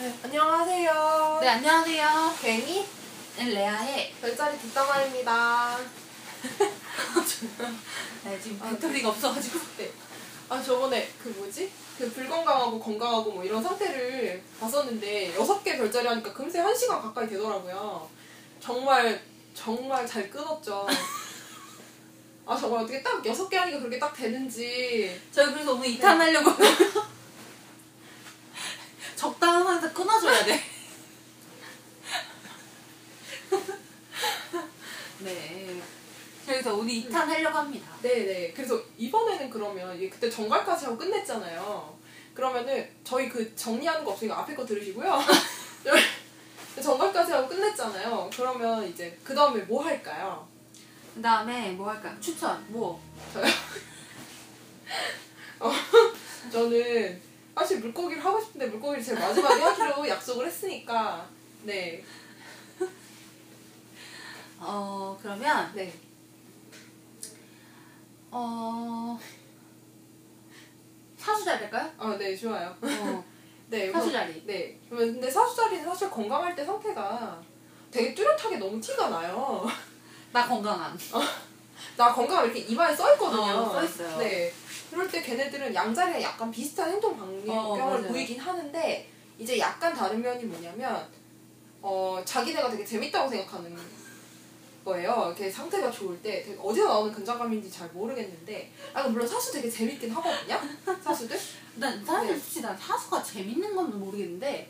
네, 안녕하세요. 네, 안녕하세요. 괜히 레아의 별자리 뒷담화입니다. 네, 지금 아, 배터리가 없어가지고. 네. 아 저번에 그 뭐지? 그 불건강하고 건강하고 뭐 이런 상태를 봤었는데 여섯 개 별자리 하니까 금세 한 시간 가까이 되더라고요. 정말 정말 잘 끊었죠. 아 정말 어떻게 딱 여섯 개 하니까 그렇게 딱 되는지 저희 그래서 오늘 2탄 하려고. 적당한 선에서 끊어줘야 돼. 네. 그래서 오늘 2탄 하려고 합니다. 네네. 그래서 이번에는 그러면 이게 그때 정갈까지 하고 끝냈잖아요. 그러면은 저희 그 정리하는 거 없으니까 앞에 거 들으시고요. 정갈까지 하고 끝냈잖아요. 그러면 이제 그 다음에 뭐 할까요? 그 다음에 뭐 할까요? 추천, 뭐. 저는 사실 물고기를 하고 싶은데 물고기를 제일 마지막에 하기로 약속을 했으니까 네. 어, 그러면, 네. 어. 사수자 될까요? 아, 네, 좋아요. 어, 네. 사수자리. 네. 그러면 근데 사수자리는 사실 건강할 때 상태가 되게 뚜렷하게 너무 티가 나요. 나 건강함. 나 건강 이렇게 이마에 써 있거든요. 어, 써 있어요. 네. 그럴 때 걔네들은 양자리랑 약간 비슷한 행동 어, 반경을 맞아요. 보이긴 하는데 이제 약간 다른 면이 뭐냐면 어 자기네가 되게 재밌다고 생각하는 거예요. 이렇게 상태가 좋을 때 되게 어디서 나오는 근자감인지 잘 모르겠는데 아 물론 사수 되게 재밌긴 하거든요. 사수들. 난 사실 네. 솔직히 난 사수가 재밌는 건 모르겠는데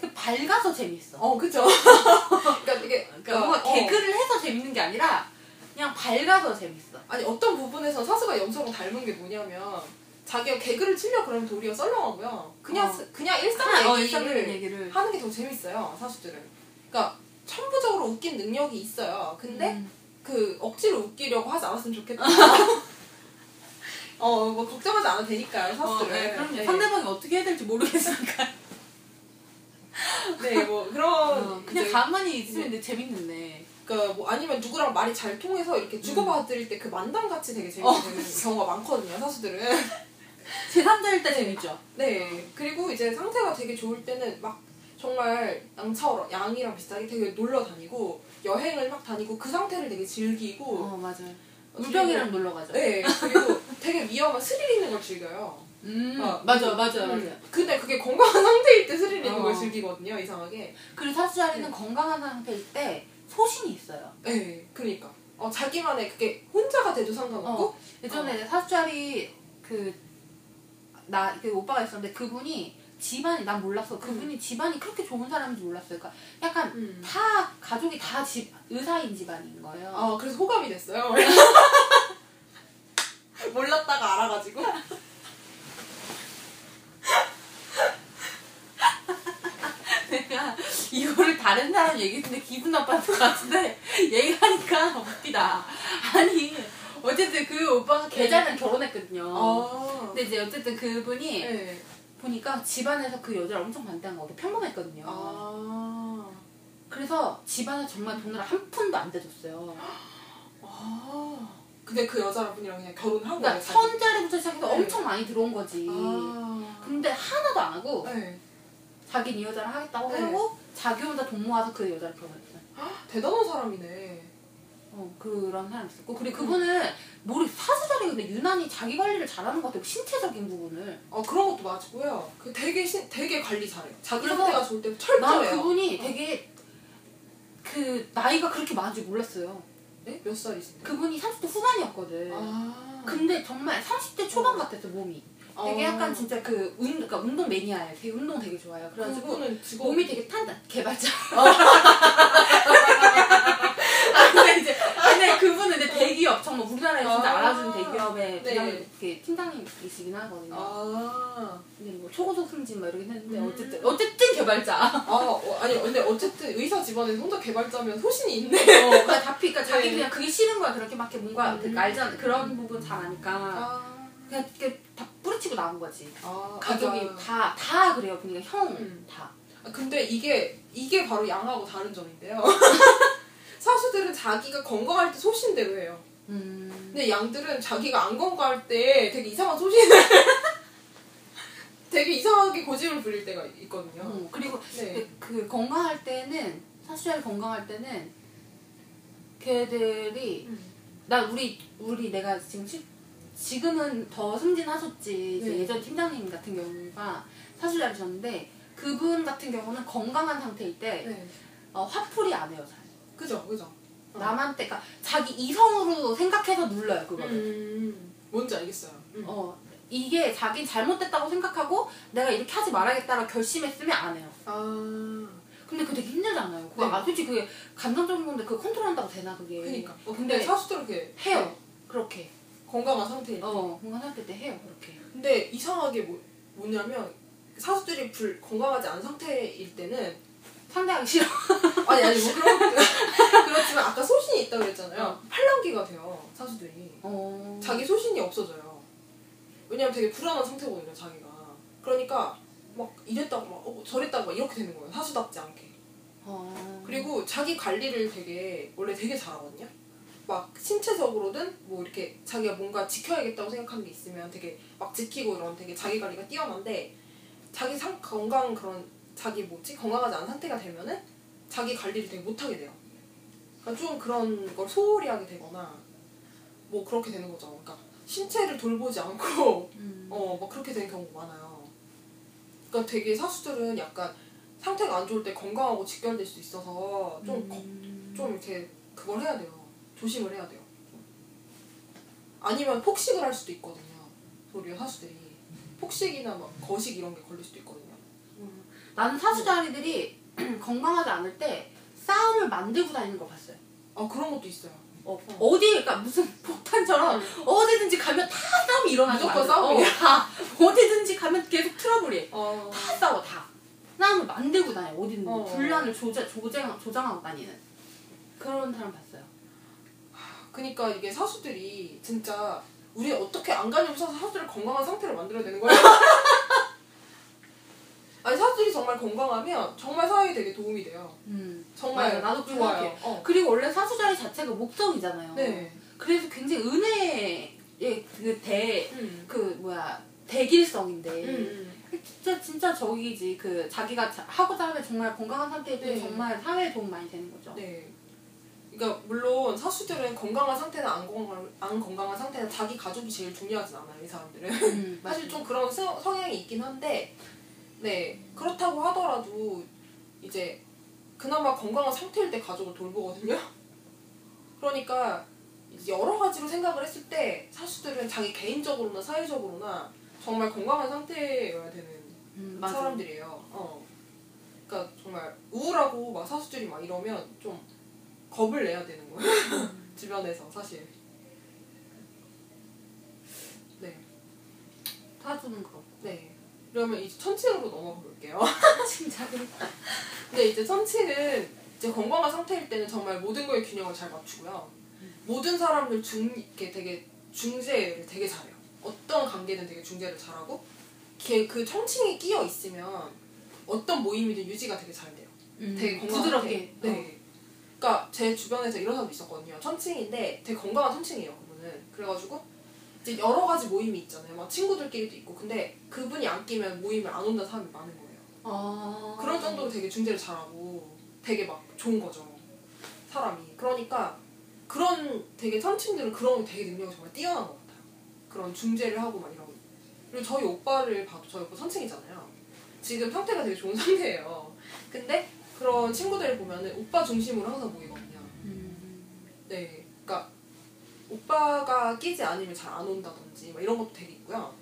그 밝아서 재밌어. 어 그죠. 그러니까 이게 그러니까 뭔가 어, 개그를 해서 재밌는 게 아니라 그냥 밝아서 재밌어. 아니 어떤 부분에서 사수가 염소랑 닮은 게 뭐냐면 자기가 개그를 치려 그러면 도리어 썰렁하고요. 그냥 어. 스- 그냥 일상 그냥 어, 얘기를. 하는 게 더 재밌어요 사수들은. 그러니까 천부적으로 웃긴 능력이 있어요. 근데 음. 그 억지로 웃기려고 하지 않았으면 좋겠다. 어, 뭐 걱정하지 않아도 되니까요 어, 사수들은. 네, 그럼요. 네. 상대방이 어떻게 해야 될지 모르겠으니까. 네, 뭐 그런 어, 그냥 가만히 있으면 데 재밌는데. 그뭐 아니면 누구랑 말이 잘 통해서 이렇게 주고받을 때 그 만담 같이 되게 어. 재밌는 경우가 많거든요 사수들은. 제3자일 때 재밌죠. 네. 그리고 이제 상태가 되게 좋을 때는 막 정말 양처럼 양이랑 비슷하게 되게 놀러 다니고 여행을 막 다니고 그 상태를 되게 즐기고 어, 맞아요. 물병이랑 놀러 가죠. 네. 그리고 되게 위험한 스릴 있는 걸 즐겨요. 음, 어, 맞아, 음, 맞아, 음. 맞아. 근데 그게 건강한 상태일 때 스릴 있는 어. 걸 즐기거든요. 이상하게. 그리고 사수자리는 네. 건강한 상태일 때 소신이 있어요. 네. 그러니까. 어, 자기만의 그게 혼자가 돼도 상관없고 어. 예전에 사수자리 그, 나, 그 오빠가 있었는데 그분이 집안이, 난 몰랐어. 그분이 집안이 그렇게 좋은 사람인지 몰랐어요. 그러니까 약간 음. 다, 가족이 다 집, 의사인 집안인 거예요. 아, 그래서 호감이 됐어요. 몰랐다가 알아가지고. 내가 이거를 다른 사람 얘기했는데 기분 나빴을 것 같은데 얘기하니까 웃기다. 아니 어쨌든 그 오빠가 계좌는 결혼했거든요. 아. 근데 이제 어쨌든 그분이 네. 보니까 집안에서 그 여자를 엄청 반대한 거고 평범했거든요. 아. 그래서 집안에 정말 돈을 한 푼도 안 대줬어요. 아. 근데 그 여자분이랑 그냥 결혼한 그러니까? 천자리부터 시작해서 네. 엄청 많이 들어온 거지. 아. 근데 하나도 안 하고 네. 자기는 이 여자를 하겠다고 네. 하고 자기 혼자 돈 모아서 그 여자를 결혼했어요. 대단한 사람이네. 어, 그런 사람이 있었고. 그리고 그분은, 모르, 사수자리 근데 유난히 자기 관리를 잘하는 것 같아요. 신체적인 부분을. 어 그런 것도 맞고요. 그 되게 신, 되게 관리 잘해요. 자기 그래서 상태가 좋을 때 난 철저해요. 그분이 되게, 그, 나이가 그렇게 많은 줄 몰랐어요. 네? 몇 살이신데? 그분이 30대 후반이었거든. 아. 근데 정말 30대 초반 같았어, 몸이. 되게 어. 약간 진짜 그, 운, 그러니까 운동 매니아예요. 되게 운동 되게 좋아해요. 그래가지고, 직업 몸이 되게 탄탄, 개발자. 아, 근데 이제, 근데 그분은 이제 대기업, 정말 우리나라에 진짜 아. 알아주는 대기업의 네. 그냥 이렇게 팀장님이시긴 하거든요. 아. 근데 뭐 초고속 승진 막 이러긴 했는데 음. 어쨌든 어쨌든 개발자. 아 어, 아니 근데 어쨌든 의사 집안에서 혼자 개발자면 소신이 있네. 어, 그냥 다 피, 그러니까 자기 네. 그냥 그게 싫은 거야. 그렇게 막 이렇게 뭔가 음. 그 알잖아. 그런 부분 잘 아니까 아. 그냥 이렇게 다 뿌리치고 나온 거지. 아. 가족이 맞아. 다다 그래요. 그러니까 형 음. 다. 아, 근데 이게 이게 바로 양하고 다른 점인데요. 사수들은 자기가 건강할 때 소신대로 해요. 음. 근데 양들은 자기가 안 건강할 때 되게 이상한 소신을 되게 이상하게 고집을 부릴 때가 있거든요. 어, 그리고 네. 그, 그 건강할 때는 사수자리 건강할 때는 걔들이 음. 나 우리 우리 내가 지금 시, 지금은 더 승진하셨지 네. 예전 팀장님 같은 경우가 사수자리셨는데 그분 같은 경우는 건강한 상태일 때 네. 어, 화풀이 안 해요 잘. 그죠, 그죠. 어. 남한테 그러니까 자기 이성으로 생각해서 눌러요 그거를. 음, 뭔지 알겠어요. 음. 어 이게 자기 잘못됐다고 생각하고 내가 이렇게 하지 말아야겠다라고 결심했으면 안 해요. 아, 근데 그게 되게 힘들잖아요. 그거 네. 아 솔직히 그게 감정적인 건데 그거 컨트롤한다고 되나 그게? 그니까. 어, 근데 근데 사수들은 이렇게 해요. 그렇게. 건강한 상태일 때. 어 건강 상태 때 해요 그렇게. 근데 이상하게 뭐, 뭐냐면 사수들이 불 건강하지 않은 상태일 때는 상대하기 싫어. 아니 아니 뭐 그런 그렇지만 아까 소신이 있다고 그랬잖아요. 팔랑귀가 돼요 사수들이. 어. 자기 소신이 없어져요. 왜냐면 되게 불안한 상태거든요 자기가. 그러니까 막 이랬다고 막 어, 저랬다고 막 이렇게 되는 거예요 사수답지 않게. 어. 그리고 자기 관리를 되게 원래 되게 잘하거든요. 막 신체적으로든 뭐 이렇게 자기가 뭔가 지켜야겠다고 생각하는 게 있으면 되게 막 지키고 이런 되게 자기 관리가 뛰어난데 자기 상 건강 그런 자기 뭐지 건강하지 않은 상태가 되면은 자기 관리를 되게 못하게 돼요. 그러니까 좀 그런 걸 소홀히 하게 되거나 뭐 그렇게 되는 거죠. 그러니까 신체를 돌보지 않고 음. 어, 막 그렇게 되는 경우가 많아요. 그러니까 되게 사수들은 약간 상태가 안 좋을 때 건강하고 직결될 수 있어서 좀, 거- 음. 좀 이렇게 그걸 해야 돼요. 조심을 해야 돼요. 아니면 폭식을 할 수도 있거든요. 도리어 사수들이. 폭식이나 막 거식 이런 게 걸릴 수도 있거든요. 나는 사수자리들이 건강하지 않을 때 싸움을 만들고 다니는 거 봤어요. 아, 그런 것도 있어요. 어, 어 디, 그러니까 무슨 폭탄처럼 어디든지 가면 다 싸움이 일어나는 무조건 거야. 싸움이야. 어, 다. 어디든지 가면 계속 트러블이. 어, 다 싸워, 다. 싸움을 만들고 다녀, 어디든지. 어. 분란을 조장, 조장, 조장하고 다니는. 그런 사람 봤어요. 그니까 이게 사수들이 진짜 우리 어떻게 안간힘 써서 사수들을 건강한 상태를 만들어야 되는 거야? 아니 사수들이 정말 건강하면 정말 사회에 되게 도움이 돼요. 음. 정말 맞아, 나도 그렇게 좋아요. 생각해. 어. 그리고 원래 사수 자리 자체가 목적이잖아요. 네. 그래서 굉장히 은혜의 그 대, 음. 그 뭐야, 대길성인데. 음. 진짜 진짜 저기지 그 자기가 자- 하고자 하면 정말 건강한 상태일 때 네. 정말 사회에 도움 많이 되는 거죠. 네. 그러니까 물론 사수들은 건강한 상태나 안 건강 안 건강한 상태나 자기 가족이 제일 중요하진 않아요. 이 사람들은. 음, 사실 좀 그런 성- 성향이 있긴 한데, 네 그렇다고 하더라도 이제 그나마 건강한 상태일 때 가족을 돌보거든요. 그러니까 여러 가지로 생각을 했을 때 사수들은 자기 개인적으로나 사회적으로나 정말 건강한 상태여야 되는 음. 사람들이에요. 어. 그러니까 정말 우울하고 막 사수들이 막 이러면 좀 겁을 내야 되는 거예요. 주변에서 사실. 네. 타주는 거. 네. 그러면 이제 천칭으로 넘어가 볼게요. 진짜 그렇다. 근데 이제 천칭은 이제 건강한 상태일 때는 정말 모든 거의 균형을 잘 맞추고요. 모든 사람들 중 이렇게 되게 중재를 되게 잘해요. 어떤 관계든 되게 중재를 잘하고 걔그 천칭이 끼어 있으면 어떤 모임이든 유지가 되게 잘 돼요. 되게 건강하게. 음, 부드럽게. 어. 네. 그러니까 제 주변에서 이런 사람도 있었거든요. 천칭인데 되게 건강한 천칭이에요. 그분은. 그래가지고 이제 여러 가지 모임이 있잖아요. 막 친구들끼리도 있고. 근데 그분이 안 끼면 모임을 안 온다는 사람이 많은 거예요. 어. 그런 정도로 되게 중재를 잘하고 되게 막 좋은 거죠. 사람이. 그러니까 그런 되게 천칭들은 그런 게 되게 능력이 정말 뛰어난 것 같아요. 그런 중재를 하고 막 이런. 그리고 저희 오빠를 봐도 저희 오빠 천칭이잖아요. 지금 상태가 되게 좋은 상태예요. 근데 그런 친구들을 보면은 오빠 중심으로 항상 모이거든요. 음. 네. 그러니까 오빠가 끼지 않으면 잘 안 온다든지 막 이런 것도 되게 있고요.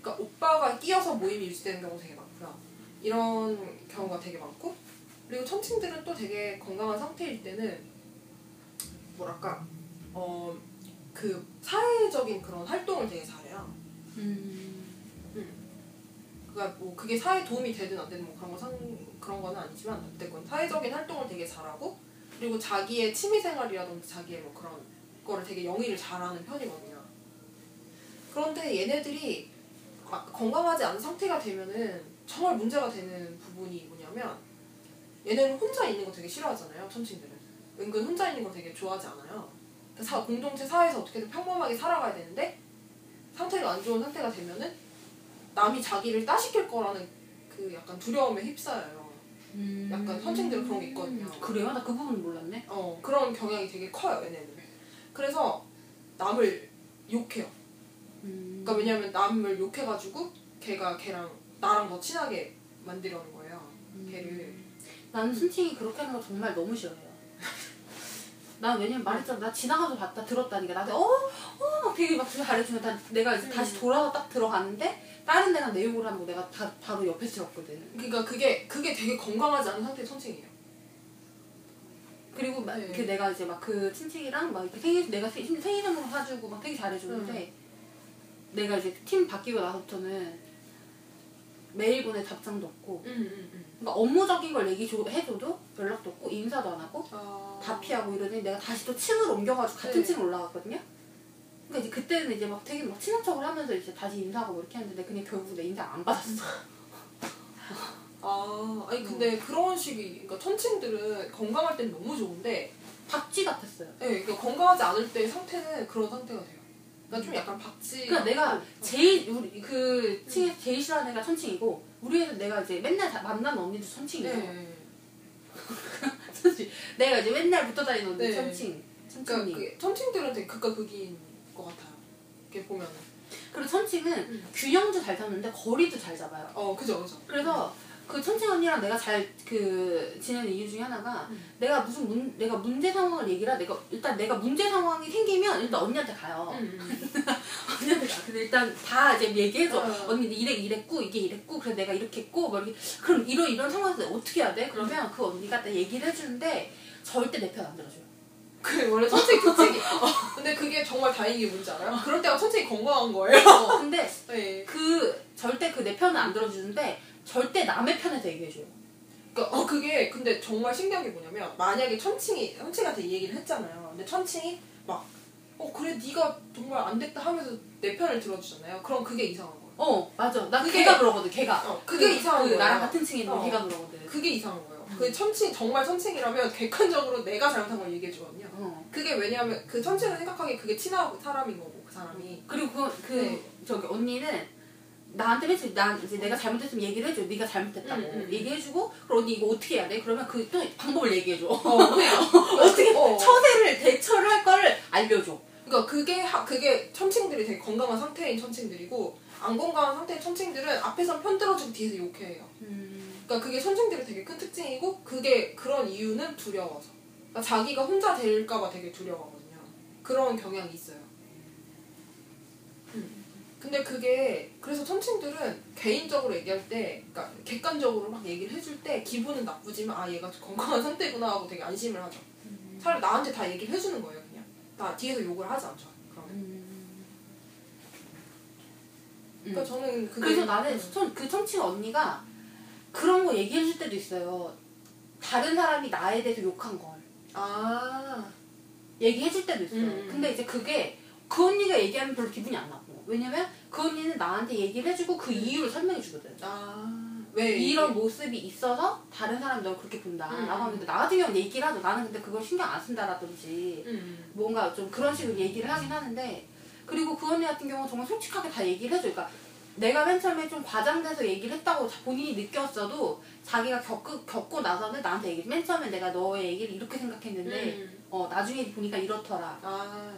그러니까 오빠가 끼어서 모임이 유지되는 경우 되게 많고요. 이런 경우가 되게 많고 그리고 천칭들은 또 되게 건강한 상태일 때는 뭐랄까 어 그 사회적인 그런 활동을 되게 잘해요. 음. 그러니까 뭐 그게 사회 도움이 되든 안 되든 뭐 그런 거 상, 그런 거는 아니지만 어쨌건 사회적인 활동을 되게 잘하고 그리고 자기의 취미 생활이라든지 자기의 뭐 그런 거를 되게 영위를 잘하는 편이거든요. 그런데 얘네들이 막 건강하지 않은 상태가 되면은 정말 문제가 되는 부분이 뭐냐면 얘네는 혼자 있는 거 되게 싫어하잖아요. 천칭들은 은근 혼자 있는 거 되게 좋아하지 않아요. 공동체 사회에서 어떻게든 평범하게 살아가야 되는데 상태가 안 좋은 상태가 되면은 남이 자기를 따시킬 거라는 그 약간 두려움에 휩싸여요. 음. 약간 선생들은 그런 게 있거든요. 그래요? 나 그 부분 몰랐네. 어 그런 경향이 되게 커요 얘네는. 그래서 남을 욕해요. 음. 그러니까 왜냐면 남을 욕해가지고 걔가 걔랑 나랑 더 친하게 만들려는 거예요. 걔를. 나는 순칭이 그렇게 하는 거 정말 너무 싫어해요. 난 왜냐면 말했잖아. 나 지나가서 봤다 들었다니까. 나한테 어? 어? 막 되게 막 잘해주면 다, 내가 이제 음. 다시 돌아서 딱 들어갔는데 다른 데랑 내 욕을 하는 거 내가 다 바로 옆에 들었거든. 그러니까 그게 그게 되게 건강하지 않은 상태의 천칭이에요. 그리고 막 네. 그 내가 이제 막 그 친척이랑 막 이렇게 생일 내가 생- 생일 선물 사주고 막 되게 잘해주는데 내가 이제 팀 바뀌고 나서부터는 메일 보내 답장도 없고 응, 응, 응. 그러니까 업무적인 걸 얘기 줘- 해줘도 연락도 없고 인사도 안 하고 아... 다 피하고 이러더니 내가 다시 또 층을 옮겨가지고 같은 네. 층 올라갔거든요. 그러니까 이제 그때는 이제 막 되게 막 친한 척을 하면서 이제 다시 인사하고 뭐 이렇게 했는데 그냥 결국 내 인사 안 받았어. 아, 아니 근데 그런 식이 그러니까 천칭들은 건강할 땐 너무 좋은데 박쥐 같았어요. 예, 그러니까 건강하지 않을 때 상태는 그런 상태가 돼요. 그러니까 좀 약간 박쥐. 그러니까 내가 제일 우리 그 층에서 제일 싫어하는 애가 천칭이고 우리 애는 내가 이제 맨날 다- 만나는 언니도 네. 천칭이에요. 천칭. 내가 이제 맨날 붙어 다니는 언니 네. 천칭. 그러니까 천칭이. 그 천칭들은 되게 극과 극인 것 같아요. 이렇게 보면은. 그리고 천칭은 음. 균형도 잘 잡는데 거리도 잘 잡아요. 어, 그죠, 그죠. 그래서 그 천칭 언니랑 내가 잘 그 지내는 이유 중에 하나가 음. 내가 무슨 문 내가 문제 상황을 얘기를 하 내가 일단 내가 문제 상황이 생기면 일단 언니한테 가요. 음, 음. 언니한테 가. 근데 일단 다 이제 얘기해줘. 어. 언니 이래 이랬고 이게 이랬고 그래서 내가 이렇게 했고 뭐 이렇게 그럼 이런 이런 상황에서 어떻게 해야 돼? 그러면 그 언니가 딱 얘기를 해주는데 절대 내 편 안 들어줘요. 그 원래 천칭 특징이. 근데 그게 정말 다행인 게 뭔지 알아요? 그럴 때가 천칭이 건강한 거예요. 어, 근데 네. 그 절대 그 내 편은 안 들어주는데 절대 남의 편에 서 얘기해줘요. 그러니까 어 그게 근데 정말 신기한 게 뭐냐면 만약에 천칭이 천칭한테 이 얘기를 했잖아요. 근데 천칭이 막 어 그래 네가 정말 안 됐다 하면서 내 편을 들어주잖아요. 그럼 그게 이상한 거예요. 어 맞아. 나 그게- 걔가 그러거든. 걔가. 어, 그게 이상한 그 거예요. 나랑 같은 층에 있는 어. 걔가 그러거든. 그게 이상한 거예요. 음. 그 천칭 정말 천칭이라면 객관적으로 내가 잘못한 걸 얘기해 주거든요. 어. 그게 왜냐하면 그 천칭은 생각하기에 그게 친한 사람인 거고 그 사람이. 그리고 그, 그 네. 저기 언니는 나한테 맨날 난 이제 내가 잘못했으면 얘기를 해줘. 네가 잘못했다고 음, 음. 얘기해주고 그럼 언니 이거 어떻게 해야 돼? 그러면 그 또 방법을 얘기해줘. 어. 어떻게 어. 처세를 대처를 할 거를 알려줘. 그러니까 그게 하- 그게 천칭들이 되게 건강한 상태인 천칭들이고 안 건강한 상태의 천칭들은 앞에서 편 들어주고 뒤에서 욕해요. 음. 그러니까 그게 천칭들의 되게 큰 특징이고 그게 그런 이유는 두려워서. 그러니까 자기가 혼자 될까봐 되게 두려워하거든요. 그런 경향이 있어요. 음. 근데 그게 그래서 천칭들은 개인적으로 얘기할 때, 그러니까 객관적으로 막 얘기를 해줄 때 기분은 나쁘지만 아 얘가 건강한 상태구나 하고 되게 안심을 하죠. 차라리 나한테 다 얘기를 해주는 거예요 그냥. 나 뒤에서 욕을 하지 않죠. 그러면. 음. 그러니까 저는 그게 그래서 나는 음. 천, 그 청취 언니가 그런 거 얘기해 줄 때도 있어요. 다른 사람이 나에 대해서 욕한 걸 아 얘기해 줄 때도 있어요. 음. 근데 이제 그게 그 언니가 얘기하면 별로 기분이 안 나고 왜냐면 그 언니는 나한테 얘기를 해주고 그 이유를 설명해 주거든. 아, 왜 이런 모습이 있어서 다른 사람이 널 그렇게 본다. 음. 라고 하는데 나 같은 경우는 얘기를 하죠. 나는 근데 그걸 신경 안 쓴다라든지 음. 뭔가 좀 그런 식으로 얘기를 하긴 하는데 그리고 그 언니 같은 경우는 정말 솔직하게 다 얘기를 해줘. 그러니까 내가 맨 처음에 좀 과장돼서 얘기를 했다고 자- 본인이 느꼈어도 자기가 겪고, 겪고 나서는 나한테 얘기해. 맨 처음에 내가 너의 얘기를 이렇게 생각했는데 음. 어 나중에 보니까 이렇더라. 아,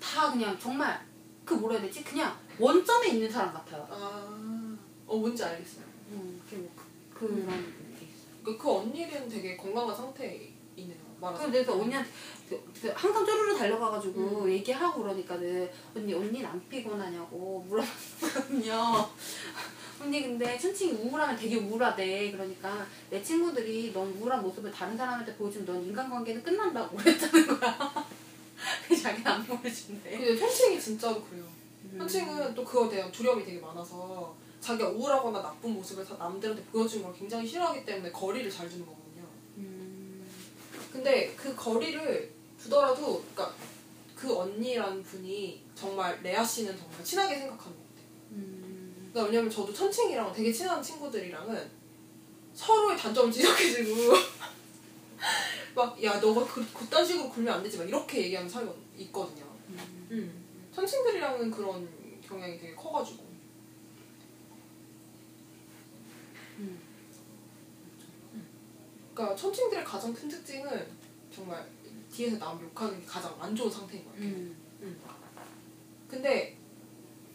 다 그냥 정말 그 뭐라 해야 되지? 그냥 원점에 있는 사람 같아요. 아, 어 뭔지 알겠어요. 음, 그, 그, 그런 게 있어요. 그, 그 언니는 되게 건강한 상태이네요. 말하자. 그래서 언니한테 그- 그 항상 쪼르르 달려가가지고 음. 얘기하고 그러니까는 언니 언니는 안 피곤하냐고 물어봤거든요. 언니 근데 춘칭이 우울하면 되게 우울하대. 그러니까 내 친구들이 넌 우울한 모습을 다른 사람한테 보여주면 넌 인간관계는 끝난다고 그랬다는 거야. 그래서 자기는 안 보여준대. 근데 천칭이 진짜로 그래요. 음. 천칭은 또 그거에 대한 두려움이 되게 많아서 자기가 우울하거나 나쁜 모습을 다 남들한테 보여주는 걸 굉장히 싫어하기 때문에 거리를 잘 두는 거거든요. 음. 근데 그 거리를 두더라도, 그러니까 그 언니라는 분이 정말 레아 씨는 정말 친하게 생각하는 것 같아요. 음. 그러니까 왜냐면 저도 천칭이랑 되게 친한 친구들이랑은 서로의 단점을 지적해주고 막 야 너가 그, 그딴 식으로 굴면 안 되지 막 이렇게 얘기하는 사이가 있거든요. 음. 음. 천칭들이랑은 그런 경향이 되게 커가지고 음. 그러니까 천칭들의 가장 큰 특징은 정말 뒤에서 남 욕하는 게 가장 안 좋은 상태인 거야. 음. 근데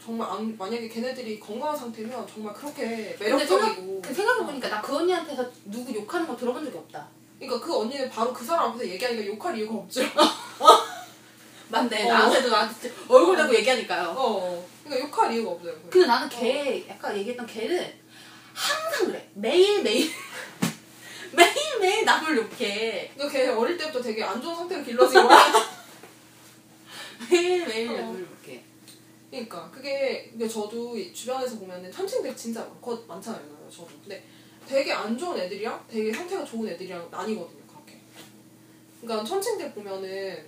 정말 안, 만약에 걔네들이 건강한 상태면 정말 그렇게 매력적이고 그 생각해보니까 나 그 언니한테서 누구 욕하는 거 들어본 적이 없다. 그러니까 그 언니는 바로 그 사람 앞에서 얘기하니까 욕할 이유가 없죠. 맞네. 어. 나한테도 나한테 얼굴 대고 얘기하니까요. 어. 그러니까 욕할 이유가 없어요. 근데 나는 걔, 아까 얘기했던 걔는 항상 그래. 매일매일. 매일매일 남을 욕해. 그러니까 걔 어릴 때부터 되게 안 좋은 상태로 길러진 거야. 매일매일 어. 남을 욕해. 그러니까 그게 근데 저도 이 주변에서 보면은 천칭들 진짜 많거 많잖아요. 저도. 근데 되게 안 좋은 애들이랑 되게 상태가 좋은 애들이랑 나뉘거든요. 그렇게. 그러니까 천칭들 보면은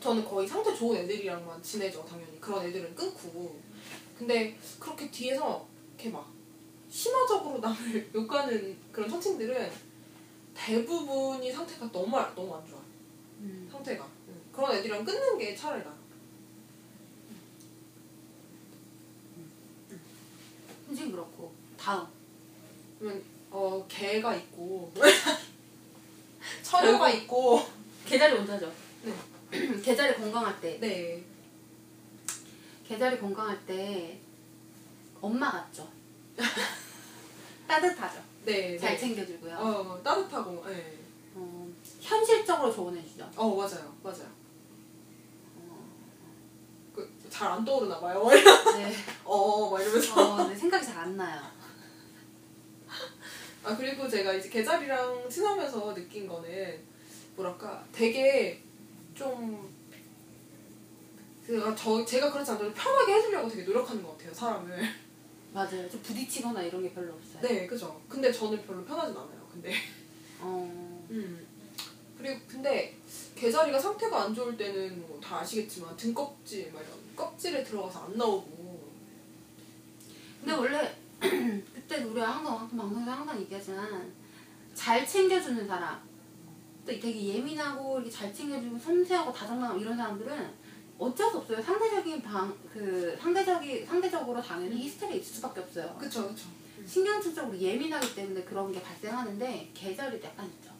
저는 거의 상태 좋은 애들이랑만 지내죠. 당연히 그런 애들은 끊고. 근데 그렇게 뒤에서 이렇게 막 심화적으로 남을 욕하는 그런 천칭들은 대부분이 상태가 너무 안- 너무 안 좋아요. 음. 상태가. 응. 그런 애들이랑 끊는 게 차라리 나아. 솔직히 그렇고. 다음. 그러면 어 개가 있고 처녀가 있고 계절이 온다죠. 네. 계절이 건강할 때. 네 계절이 건강할 때 엄마 같죠. 따뜻하죠. 네, 잘 네. 챙겨주고요. 어 따뜻하고 네. 어, 현실적으로 조언해주죠. 어 맞아요 맞아요 어, 그잘 안 떠오르나 봐요 네. 어 막 이러면서 어, 네, 생각이 잘 안 나요. 아 그리고 제가 이제 개자리랑 친하면서 느낀 거는 뭐랄까 되게 좀 제가 저 제가 그렇지 않아도 편하게 해주려고 되게 노력하는 것 같아요 사람을 맞아요. 좀 부딪히거나 이런 게 별로 없어요. 네 그죠 근데 저는 별로 편하진 않아요 근데 어, 음. 그리고 근데 개자리가 상태가 안 좋을 때는 뭐 다 아시겠지만 등껍질 막 이런 껍질에 들어가서 안 나오고 근데 원래 그때 우리가 항상 방송에서 항상 얘기하지만 잘 챙겨주는 사람 또 되게 예민하고 이렇게 잘 챙겨주고 섬세하고 다정다감 이런 사람들은 어쩔 수 없어요. 상대적인 방 그 상대적이 상대적으로 당연히 히스테리가 있을 수밖에 없어요. 그쵸 그쵸 신경질적으로 예민하기 때문에 그런 게 발생하는데 계절이 약간 있죠.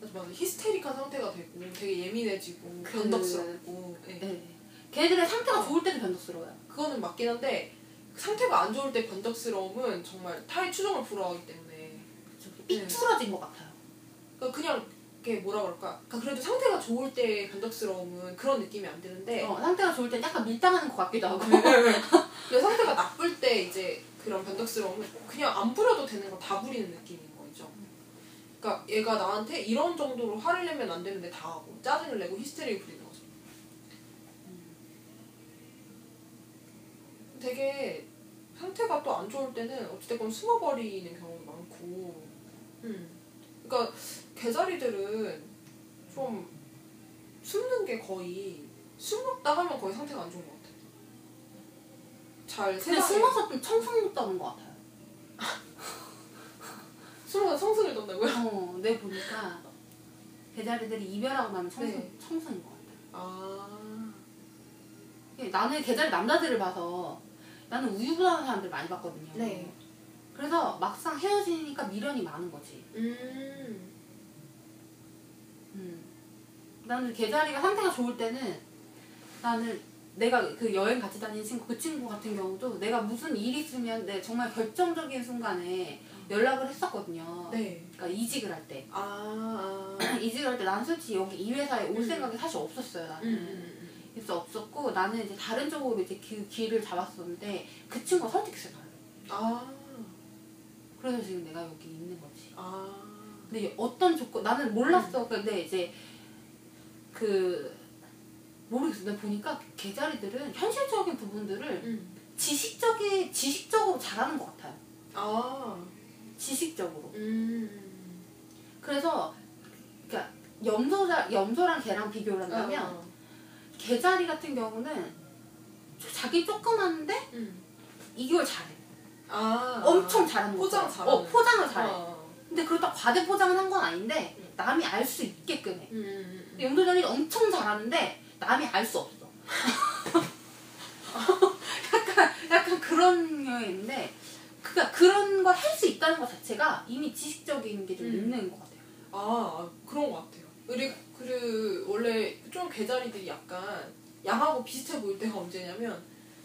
맞아 맞아 히스테릭한 상태가 되고 되게 예민해지고 그- 변덕스럽고 네. 네. 걔네들의 상태가 어. 좋을 때도 변덕스러워요. 그거는 맞긴 한데 상태가 안 좋을 때 변덕스러움은 정말 타의 추종을 불허하기 때문에. 삐뚤어진 것 같아요. 그러니까 그냥 이게 뭐라 그럴까 그러니까 그래도 상태가 좋을 때 변덕스러움은 그런 느낌이 안 드는데 어, 상태가 좋을 때 약간 밀당하는 것 같기도 하고. 근데 상태가 나쁠 때 이제 그런 변덕스러움은 그냥 안 부려도 되는 거 다 부리는 느낌인 거죠. 그러니까 얘가 나한테 이런 정도로 화를 내면 안 되는데 다 하고 짜증을 내고 히스테리를 부리는 거죠. 되게 상태가 또 안 좋을 때는 어찌됐건 숨어버리는 경우가 많고 음. 그러니까 개자리들은 좀 숨는 게 거의 술 먹다 하면 거의 상태가 안 좋은 것 같아요. 잘 근데 세상에- 숨어서 좀 청승 못 떠는 것 같아요. 숨어서 성승을 떴다고요? 어, 내 보니까 개자리들이 이별하고 나면 청승, 네. 청승인 것 같아요. 아, 이게 나는 개자리 남자들을 봐서 나는 우유부단한 사람들 많이 봤거든요. 네. 그래서 막상 헤어지니까 미련이 많은 거지. 음, 음. 나는 개자리가 상태가 좋을 때는 나는 내가 그 여행 같이 다니는 친구 그 친구 같은 경우도 내가 무슨 일이 있으면 내 정말 결정적인 순간에 연락을 했었거든요. 네. 그러니까 이직을 할 때. 아, 아. 이직을 할 때 난 솔직히 여기 이 회사에 올 음. 생각이 사실 없었어요. 음, 나는. 음, 그래서 없었고 나는 이제 다른 쪽으로 이제 그 길을 잡았었는데 그 친구가 설득했어요. 나를. 아, 그래서 지금 내가 여기 있는 거지. 아, 근데 어떤 조건 나는 몰랐어. 근데 이제 그 모르겠어. 내가 보니까 개자리들은 현실적인 부분들을 음, 지식적이 지식적으로 잘하는 것 같아요. 아, 지식적으로. 음. 그래서 그러니까 염소자 염소랑 개랑 비교를 한다면 어, 개자리 같은 경우는 자기 조그만데 음. 이걸 잘해. 아, 엄청 잘하는 거. 포장 잘하는. 어 포장을 잘해. 어. 근데 그렇다고 과대 포장을 한 건 아닌데 남이 알 수 있게끔 해. 염소자리 엄청 잘하는데 남이 알 수 없어. 약간 약간 그런 경우인데 그 그러니까 그런 걸 할 수 있다는 것 자체가 이미 지식적인 게좀 음. 있는 것 같아요. 아 그런 것 같아요. 그리고 그 원래 좀 개자리들이 약간 양하고 비슷해 보일 때가 언제냐면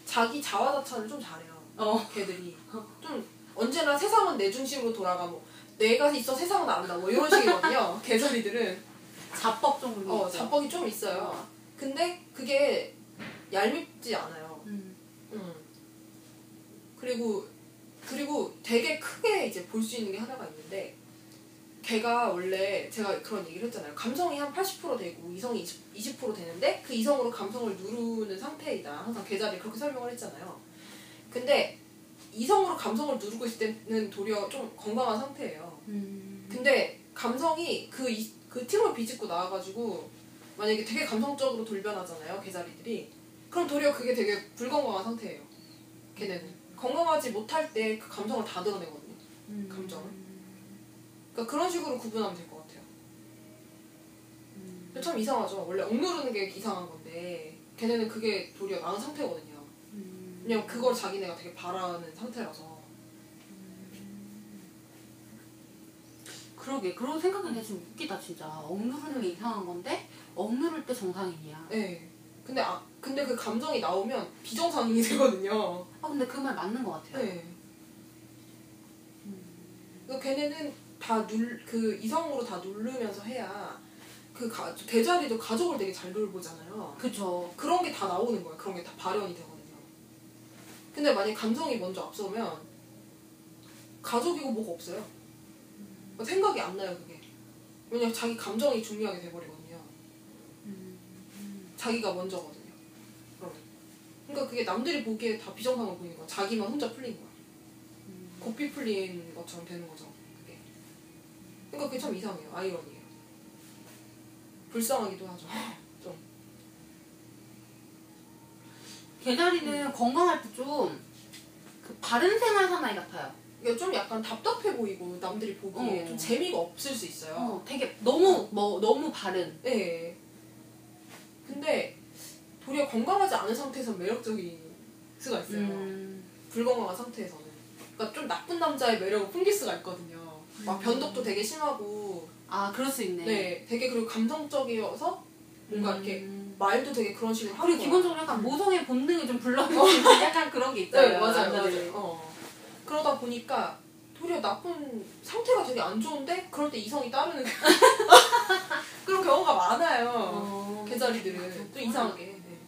자기 자화자찬을 좀 잘해요. 어. 걔들이 좀 언제나 세상은 내 중심으로 돌아가 뭐 내가 있어 세상은 안다 뭐 이런 식이거든요. 개자리들은 자법 좀어 자뻑이 좀 있어요. 근데 그게 얄밉지 않아요. 음. 음. 그리고 그리고 되게 크게 이제 볼 수 있는 게 하나가 있는데 걔가 원래 제가 그런 얘기를 했잖아요. 감성이 한 80% 되고 이성이 20, 20% 되는데 그 이성으로 감성을 누르는 상태이다. 항상 계좌를 그렇게 설명을 했잖아요. 근데 이성으로 감성을 누르고 있을 때는 도리어 좀 건강한 상태예요. 음. 근데 감성이 그, 이, 그 팀을 비집고 나와가지고 만약에 되게 감성적으로 돌변하잖아요. 개자리들이. 그럼 도리어 그게 되게 불건강한 상태예요. 걔네는. 건강하지 못할 때 그 감성을 다 드러내거든요. 음. 감정을. 그러니까 그런 식으로 구분하면 될 것 같아요. 음. 참 이상하죠. 원래 억누르는 게 이상한 건데 걔네는 그게 도리어 나은 상태거든요. 음. 왜냐면 그걸 자기네가 되게 바라는 상태라서. 그러게 그런 생각은 지금 웃기다 진짜 억누르는 게 이상한 건데 억누를 때 정상인이야. 네. 근데 아 근데 그 감정이 나오면 비정상이 되거든요. 아 근데 그 말 맞는 것 같아요. 네. 그 걔네는 다눌그 이성으로 다 누르면서 해야 그 가, 개자리도 가족을 되게 잘 돌보잖아요. 그쵸. 그런 게 다 나오는 거예요. 그런 게 다 발현이 되거든요. 근데 만약 감정이 먼저 앞서면 가족이고 뭐가 없어요. 생각이 안 나요 그게. 왜냐면 자기 감정이 중요하게 돼버리거든요. 음. 자기가 먼저거든요. 그러니까 그게 남들이 보기에 다 비정상으로 보이는 거야. 자기만 혼자 풀린 거야. 음. 고삐 풀린 것처럼 되는 거죠. 그게. 그러니까 그게 참 이상해요. 아이러니에요. 불쌍하기도 하죠. 좀. 개자리는 건강할 때좀 그 바른 생활 사나이 같아요. 이게 좀 약간 답답해 보이고 남들이 보기에 어. 좀 재미가 없을 수 있어요. 어, 되게 너무 뭐 너무 바른. 네. 근데 도리어 건강하지 않은 상태에서 매력적인 수가 있어요. 음. 불건강한 상태에서는. 그러니까 좀 나쁜 남자의 매력을 풍길 수가 있거든요. 막 음. 변덕도 되게 심하고, 아 그럴 수 있네. 네, 되게 그리고 감성적이어서 뭔가 이렇게 음. 말도 되게 그런 식으로 그리고. 기본적으로 약간 모성의 본능을 좀 불러일으키는 약간 그런 게 있잖아요. 네, 맞아요. 맞아요. 어. 그러다 보니까 도리어 나쁜 상태가 되게 안 좋은데 그럴 때 이성이 따르는 그런 경우가 많아요. 어. 개자리들은 좀 이상하게. 네.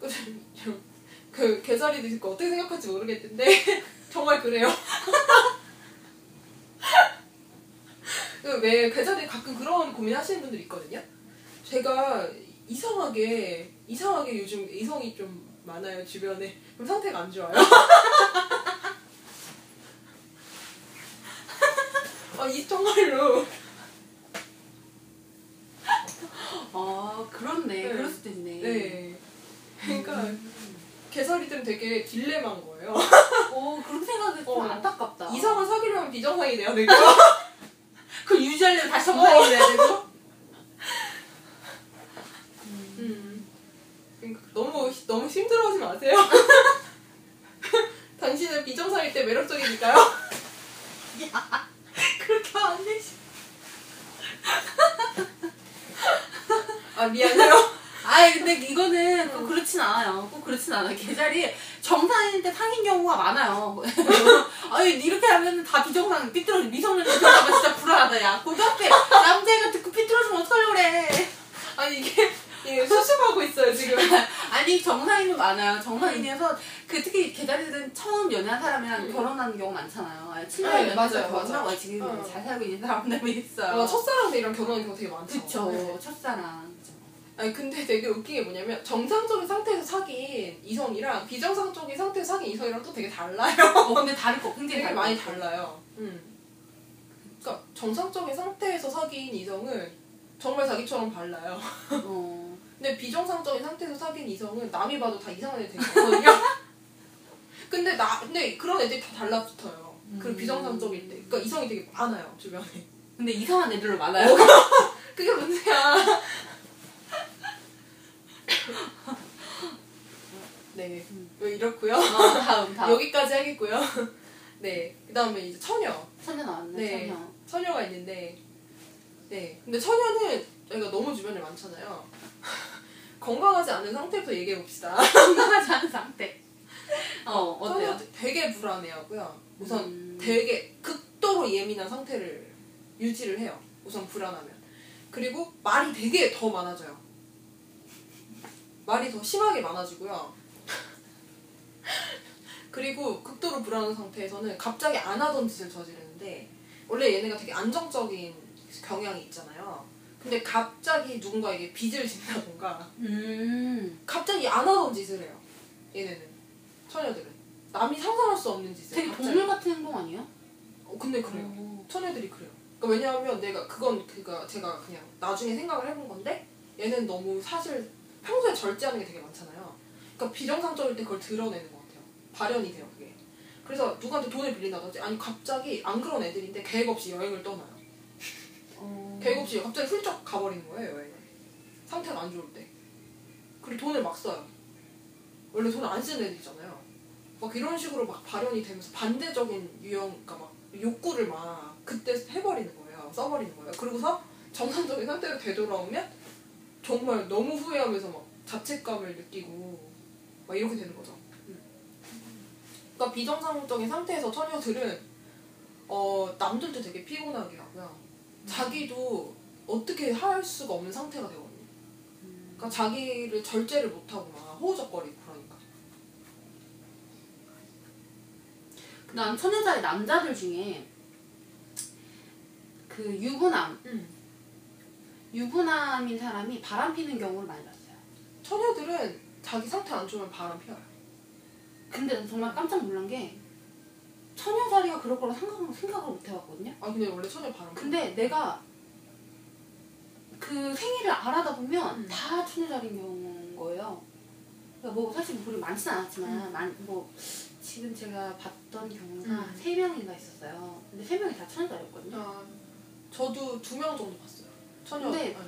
그- 그 개자리들 그 어떻게 생각할지 모르겠는데 정말 그래요. 그왜 개자리 가끔 그런 고민하시는 분들 있거든요. 제가 이상하게 이상하게 요즘 이성이 좀 많아요 주변에 그럼 상태가 안 좋아요. 아이 정말로 아 그렇네. 네. 그럴 수도 있네. 네. 그러니까 개자리들은 되게 딜레마인 거예요. 오 그렇게 생각해 좀 어. 안타깝다. 이성을 사귀려면 비정상이 돼야 되고 그 유지하려면 다시 정상이 돼야 되고. 음. 그러니까 너무 너무 힘들어하지 마세요. 당신은 비정상일 때 매력적이니까요. 그렇게 하면 안 되지. 아 미안해요. 아이 근데 이거는 꼭 그렇진 않아요. 꼭 그렇진 않아요. 개자리 정상일 때 상인 경우가 많아요. 아니 이렇게 하면 다 비정상 삐뚤어지 미성년자 들어가면 진짜 불안하다 야. 고등학교 남자애가 듣고 삐뚤어지면 어떡하려고 그래. 아니 이게 이게 수습하고 있어요 지금. 아니 정상인은 많아요. 정상인이어서 그 특히 개자리들은 처음 연애한 사람이랑 음. 결혼하는 경우 많잖아요. 아니, 네, 7년 연애해서 결혼하고. 지금 어. 잘 살고 있는 사람들이 있어요. 아, 첫사랑들이랑 결혼하는 경우 되게 많죠. 그쵸 네. 첫사랑. 아니 근데 되게 웃긴 게 뭐냐면 정상적인 상태에서 사귄 이성이랑 비정상적인 상태에서 사귄 이성이랑 또 되게 달라요. 어 근데 다를 거 굉장히 되게 많이. 달라요. 음. 그러니까 정상적인 상태에서 사귄 이성은 정말 자기처럼 발라요. 어. 근데 비정상적인 상태에서 사귄 이성은 남이 봐도 다 이상한 애들 있거든요. 근데 나 근데 그런 애들이 다 달라붙어요. 그 음. 비정상적일 때. 그러니까 이성이 되게 많아요 주변에. 근데 이상한 애들로 많아요. 그게 문제야. 네. 음. 이렇고요. 어, 다음 다음. 여기까지 하겠고요. 네. 그 다음에 이제 처녀. 처녀 나왔네. 네. 처녀. 처녀가 있는데, 네. 근데 처녀는 저희가 너무 주변에 많잖아요. 건강하지 않은 상태부터 얘기해 봅시다. 건강하지 않은 상태. 어 어때요? 되게 불안해하고요. 우선 음. 되게 극도로 예민한 상태를 유지를 해요. 우선 불안하면. 그리고 말이 되게 더 많아져요. 말이 더 심하게 많아지고요. 그리고 극도로 불안한 상태에서는 갑자기 안 하던 짓을 저지르는데 원래 얘네가 되게 안정적인 경향이 있잖아요. 근데 갑자기 누군가에게 빚을 진다던가 음. 갑자기 안 하던 짓을 해요. 얘네는 처녀들은 남이 상상할 수 없는 짓을 되게 갑자기. 동물 같은 행동 아니에요? 어, 근데 그래요. 어. 처녀들이 그래요. 그러니까 왜냐하면 내가 그건 그가 제가 그냥 나중에 생각을 해본 건데 얘는 너무 사실 평소에 절제하는 게 되게 많잖아요. 그러니까 비정상적일 때 그걸 드러내는 것 같아요. 발현이 돼요 그게. 그래서 누구한테 돈을 빌린다든지 아니 갑자기 안 그런 애들인데 계획 없이 여행을 떠나요. 어. 계획 없이 갑자기 훌쩍 가버리는 거예요 여행을. 상태가 안 좋을 때. 그리고 돈을 막 써요. 원래 돈을 안 쓰는 애들이잖아요. 막 이런 식으로 막 발현이 되면서 반대적인 유형, 그러니까 막 욕구를 막 그때 해버리는 거예요. 써버리는 거예요. 그리고서 정상적인 상태로 되돌아오면 정말 너무 후회하면서 막 자책감을 느끼고 막 이렇게 되는 거죠. 그러니까 비정상적인 상태에서 처녀들은 어, 남들도 되게 피곤하게 하고요. 자기도 어떻게 할 수가 없는 상태가 되거든요. 그러니까 자기를 절제를 못하고 막 호우적거리고 그러니까. 난 천여자의 남자들 중에 그 유부남, 음. 유부남인 사람이 바람 피는 경우를 많이 봤어요. 처녀들은 자기 상태 안 좋으면 바람 피워요. 근데 난 정말 깜짝 놀란 게 처녀자리가 그럴 거라 생각, 생각을 못 해봤거든요. 아 근데 원래 처녀 바람. 근데 내가 그 생일을 알아다 보면 음. 다 처녀자리인 경우인 거예요. 그러니까 뭐 사실 뭐 많지는 않았지만 만- 뭐 지금 제가 봤던 경우가 음. 세 명인가 있었어요. 근데 세 명이 다 처녀자리였거든요. 아, 저도 두 명 정도 봤어요. 처녀. 근데 아니,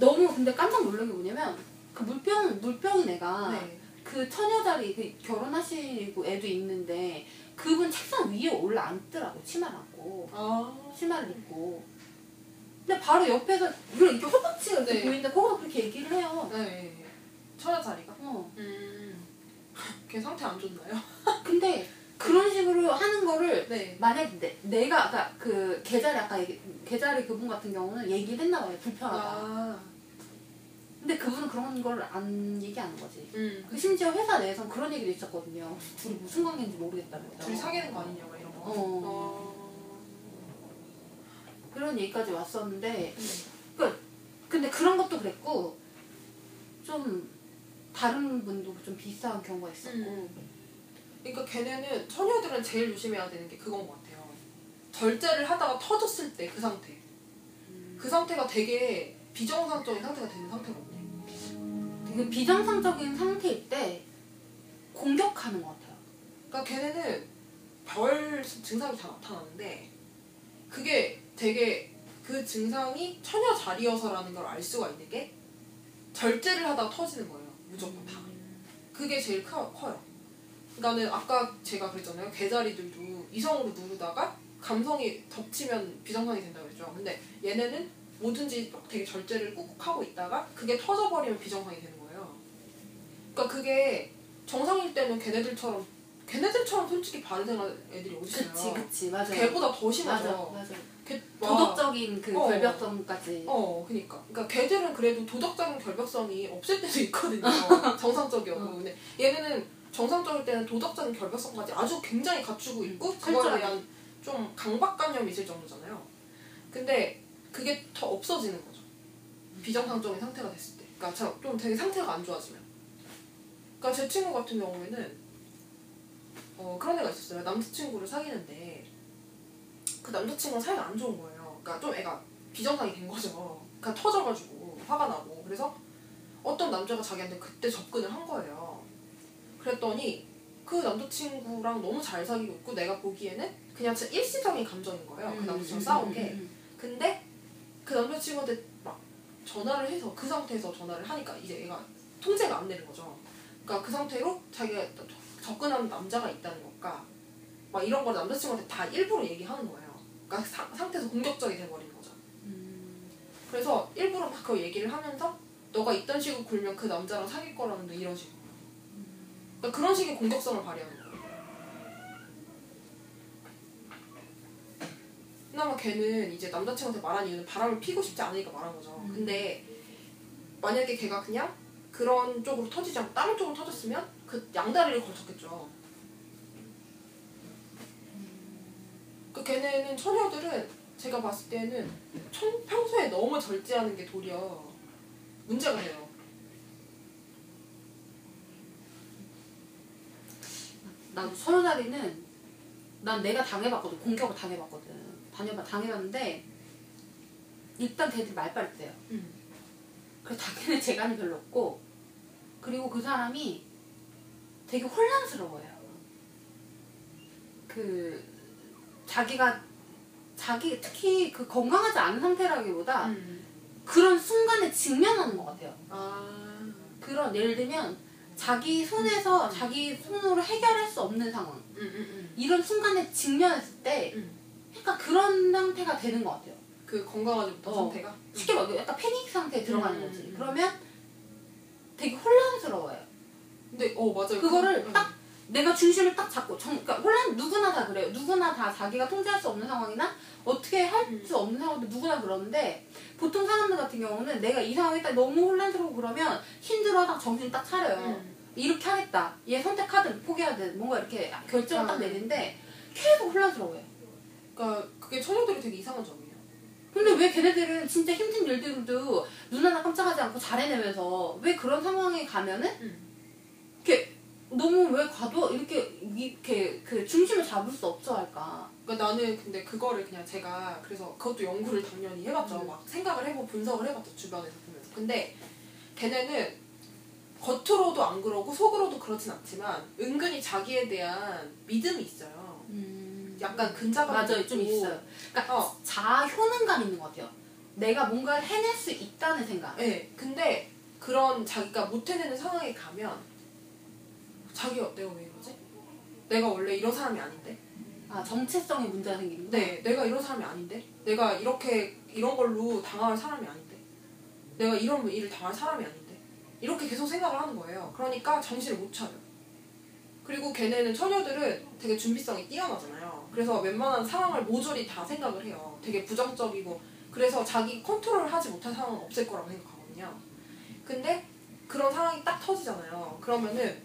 너무 근데 깜짝 놀란 게 뭐냐면 그 물병 물병인 애가 네. 그 처녀자리 그 결혼하시고 애도 있는데 그분 책상 위에 올라 앉더라고 치마를 앉고 아. 치마를 입고 근데 바로 옆에서 이걸 이렇게 허벅지가 이렇게 네. 보이는데 거기서 그렇게 얘기를 해요. 네. 처녀 자리가. 어. 음. 걔 상태 안 좋나요? 근데 그런 식으로 하는 거를 네. 만약에 내, 내가 아까 그 계자리 아까 얘기, 계자리 그분 같은 경우는 얘기를 했나 봐요 불편하다. 아. 근데 그분은 그런 걸 안 얘기하는 거지. 음. 그 심지어 회사 내에선 그런 얘기도 있었거든요. 둘이 무슨 관계인지 모르겠다면서. 둘이 사귀는 거 아니냐 막 이런 거. 어. 그런 얘기까지 왔었는데 네. 근데 그런 것도 그랬고 좀 다른 분도 좀 비슷한 경우가 있었고 음. 그러니까 걔네는 처녀들은 제일 조심해야 되는 게 그건 것 같아요. 절제를 하다가 터졌을 때 그 상태. 그 상태가 되게 비정상적인 상태가 되는 상태거든요. 되게 비정상적인 상태일 때 공격하는 것 같아요. 그러니까 걔네는 별 증상이 다 나타나는데 그게 되게 그 증상이 처녀 자리여서라는 걸 알 수가 있는 게 절제를 하다가 터지는 거예요. 무조건 다. 그게 제일 커, 커요. 그러니까는 아까 제가 그랬잖아요. 개자리들도 이성으로 누르다가 감성이 덮치면 비정상이 된다고 그랬죠. 근데 얘네는 뭐든지 막 되게 절제를 꾹꾹 하고 있다가 그게 터져버리면 비정상이 되는 거예요. 그러니까 그게 정상일 때는 걔네들처럼 걔네들처럼 솔직히 바른 애들이 어디 있어요. 그치 그치 맞아. 걔보다 더 맞아 심하죠. 맞아. 걔, 와. 도덕적인 그 어. 결벽성까지. 어, 그니까. 그니까 걔들은 그래도 도덕적인 결벽성이 없을 때도 있거든요. 정상적이어도. 어. 근데 얘네는 정상적일 때는 도덕적인 결벽성까지 아주 굉장히 갖추고 있고 그거에 철저하게. 대한 좀 강박관념이 있을 정도잖아요. 근데 그게 더 없어지는 거죠. 비정상적인 상태가 됐을 때. 그러니까 참- 좀 되게 상태가 안 좋아지면. 그러니까 제 친구 같은 경우에는 어, 그런 애가 있었어요. 남자친구를 사귀는데 그 남자친구랑 사이가 안 좋은 거예요. 그러니까 좀 애가 비정상이 된 거죠. 그러니까 터져가지고 화가 나고 그래서 어떤 남자가 자기한테 그때 접근을 한 거예요. 그랬더니 그 남자친구랑 너무 잘 사귀고 있고 내가 보기에는 그냥 진짜 일시적인 감정인 거예요. 그 남자친구 싸운 게. 음, 근데 그 남자친구한테 막 전화를 해서 그 상태에서 전화를 하니까 이제 얘가 통제가 안 되는 거죠. 그러니까 그 상태로 자기가 접근하는 남자가 있다는 것과 막 이런 걸 남자친구한테 다 일부러 얘기하는 거예요. 그러니까 사- 상태에서 공격적이 돼버린 거죠. 음. 그래서 일부러 막 그 얘기를 하면서 너가 이딴 식으로 굴면 그 남자랑 사귈 거라는 데 이런 식으로. 그러니까 그런 식의 공격성을 발휘하는 거예요. 그나마 걔는 이제 남자친구한테 말한 이유는 바람을 피고 싶지 않으니까 말한 거죠. 음. 근데 만약에 걔가 그냥 그런 쪽으로 터지지 않고 다른 쪽으로 터졌으면 그 양다리를 걸쳤겠죠. 그 걔네는 처녀들은 제가 봤을 때는 청- 평소에 너무 절제하는 게 도리어 문제가 돼요. 나도 서너 자리는 난 내가 당해봤거든 공격을 당해봤거든 당해봐 당해봤는데 일단 걔들이 말빨대요 음. 그래서 당연히 재간이 별로 없고 그리고 그 사람이 되게 혼란스러워요 그 자기가 자기 특히 그 건강하지 않은 상태라기보다 음. 그런 순간에 직면하는 것 같아요 아. 그런 예를 들면 자기 손에서 자기 손으로 해결할 수 없는 상황 음, 음, 이런 순간에 직면했을 때 음. 약간 그런 상태가 되는 것 같아요. 그 건강하지부터 어. 상태가. 쉽게 말해 약간 패닉 상태에 들어가는 음, 거지. 음. 그러면 되게 혼란스러워요. 근데 어 맞아요. 그거를 그- 딱 내가 중심을 딱 잡고 정, 그러니까 혼란 누구나 다 그래요. 누구나 다 자기가 통제할 수 없는 상황이나 어떻게 할 음. 수 없는 상황도 누구나 그러는데 보통 사람들 같은 경우는 내가 이 상황이 딱 너무 혼란스러워 그러면 힘들어 딱 정신 딱 차려요. 음. 이렇게 하겠다. 얘 선택하든 포기하든 뭔가 이렇게 결정을 딱 아. 내리는데 계속 혼란스러워요. 그러니까 그게 처녀들이 되게 이상한 점이에요. 근데 왜 걔네들은 진짜 힘든 일들도 눈 하나 깜짝하지 않고 잘 해내면서 왜 그런 상황에 가면은 음. 이렇게 너무 왜 과도 이렇게 이렇게 그 중심을 잡을 수 없어 할까? 그러니까 나는 근데 그거를 그냥 제가 그래서 그것도 연구를 당연히 해봤죠. 음. 막 생각을 해보고 분석을 해봤죠 주변에서 보면서. 근데 걔네는 겉으로도 안 그러고 속으로도 그렇진 않지만 은근히 자기에 대한 믿음이 있어요. 약간 근자감 맞아요, 좀 있어요. 그러니까 어, 자아 효능감 있는 것 같아요. 내가 뭔가를 해낼 수 있다는 생각. 네. 근데 그런 자기가 못 해내는 상황에 가면 자기가 내가 왜 이러지? 내가 원래 이런 사람이 아닌데. 아 정체성에 문제가 생기는 거. 네, 내가 이런 사람이 아닌데. 내가 이렇게 이런 걸로 당할 사람이 아닌데. 내가 이런 일을 당할 사람이 아닌데. 이렇게 계속 생각을 하는 거예요. 그러니까 정신을 못 차려. 그리고 걔네는 처녀들은 되게 준비성이 뛰어나잖아요. 그래서 웬만한 상황을 모조리 다 생각을 해요. 되게 부정적이고 그래서 자기 컨트롤을 하지 못할 상황은 없을 거라고 생각하거든요. 근데 그런 상황이 딱 터지잖아요. 그러면은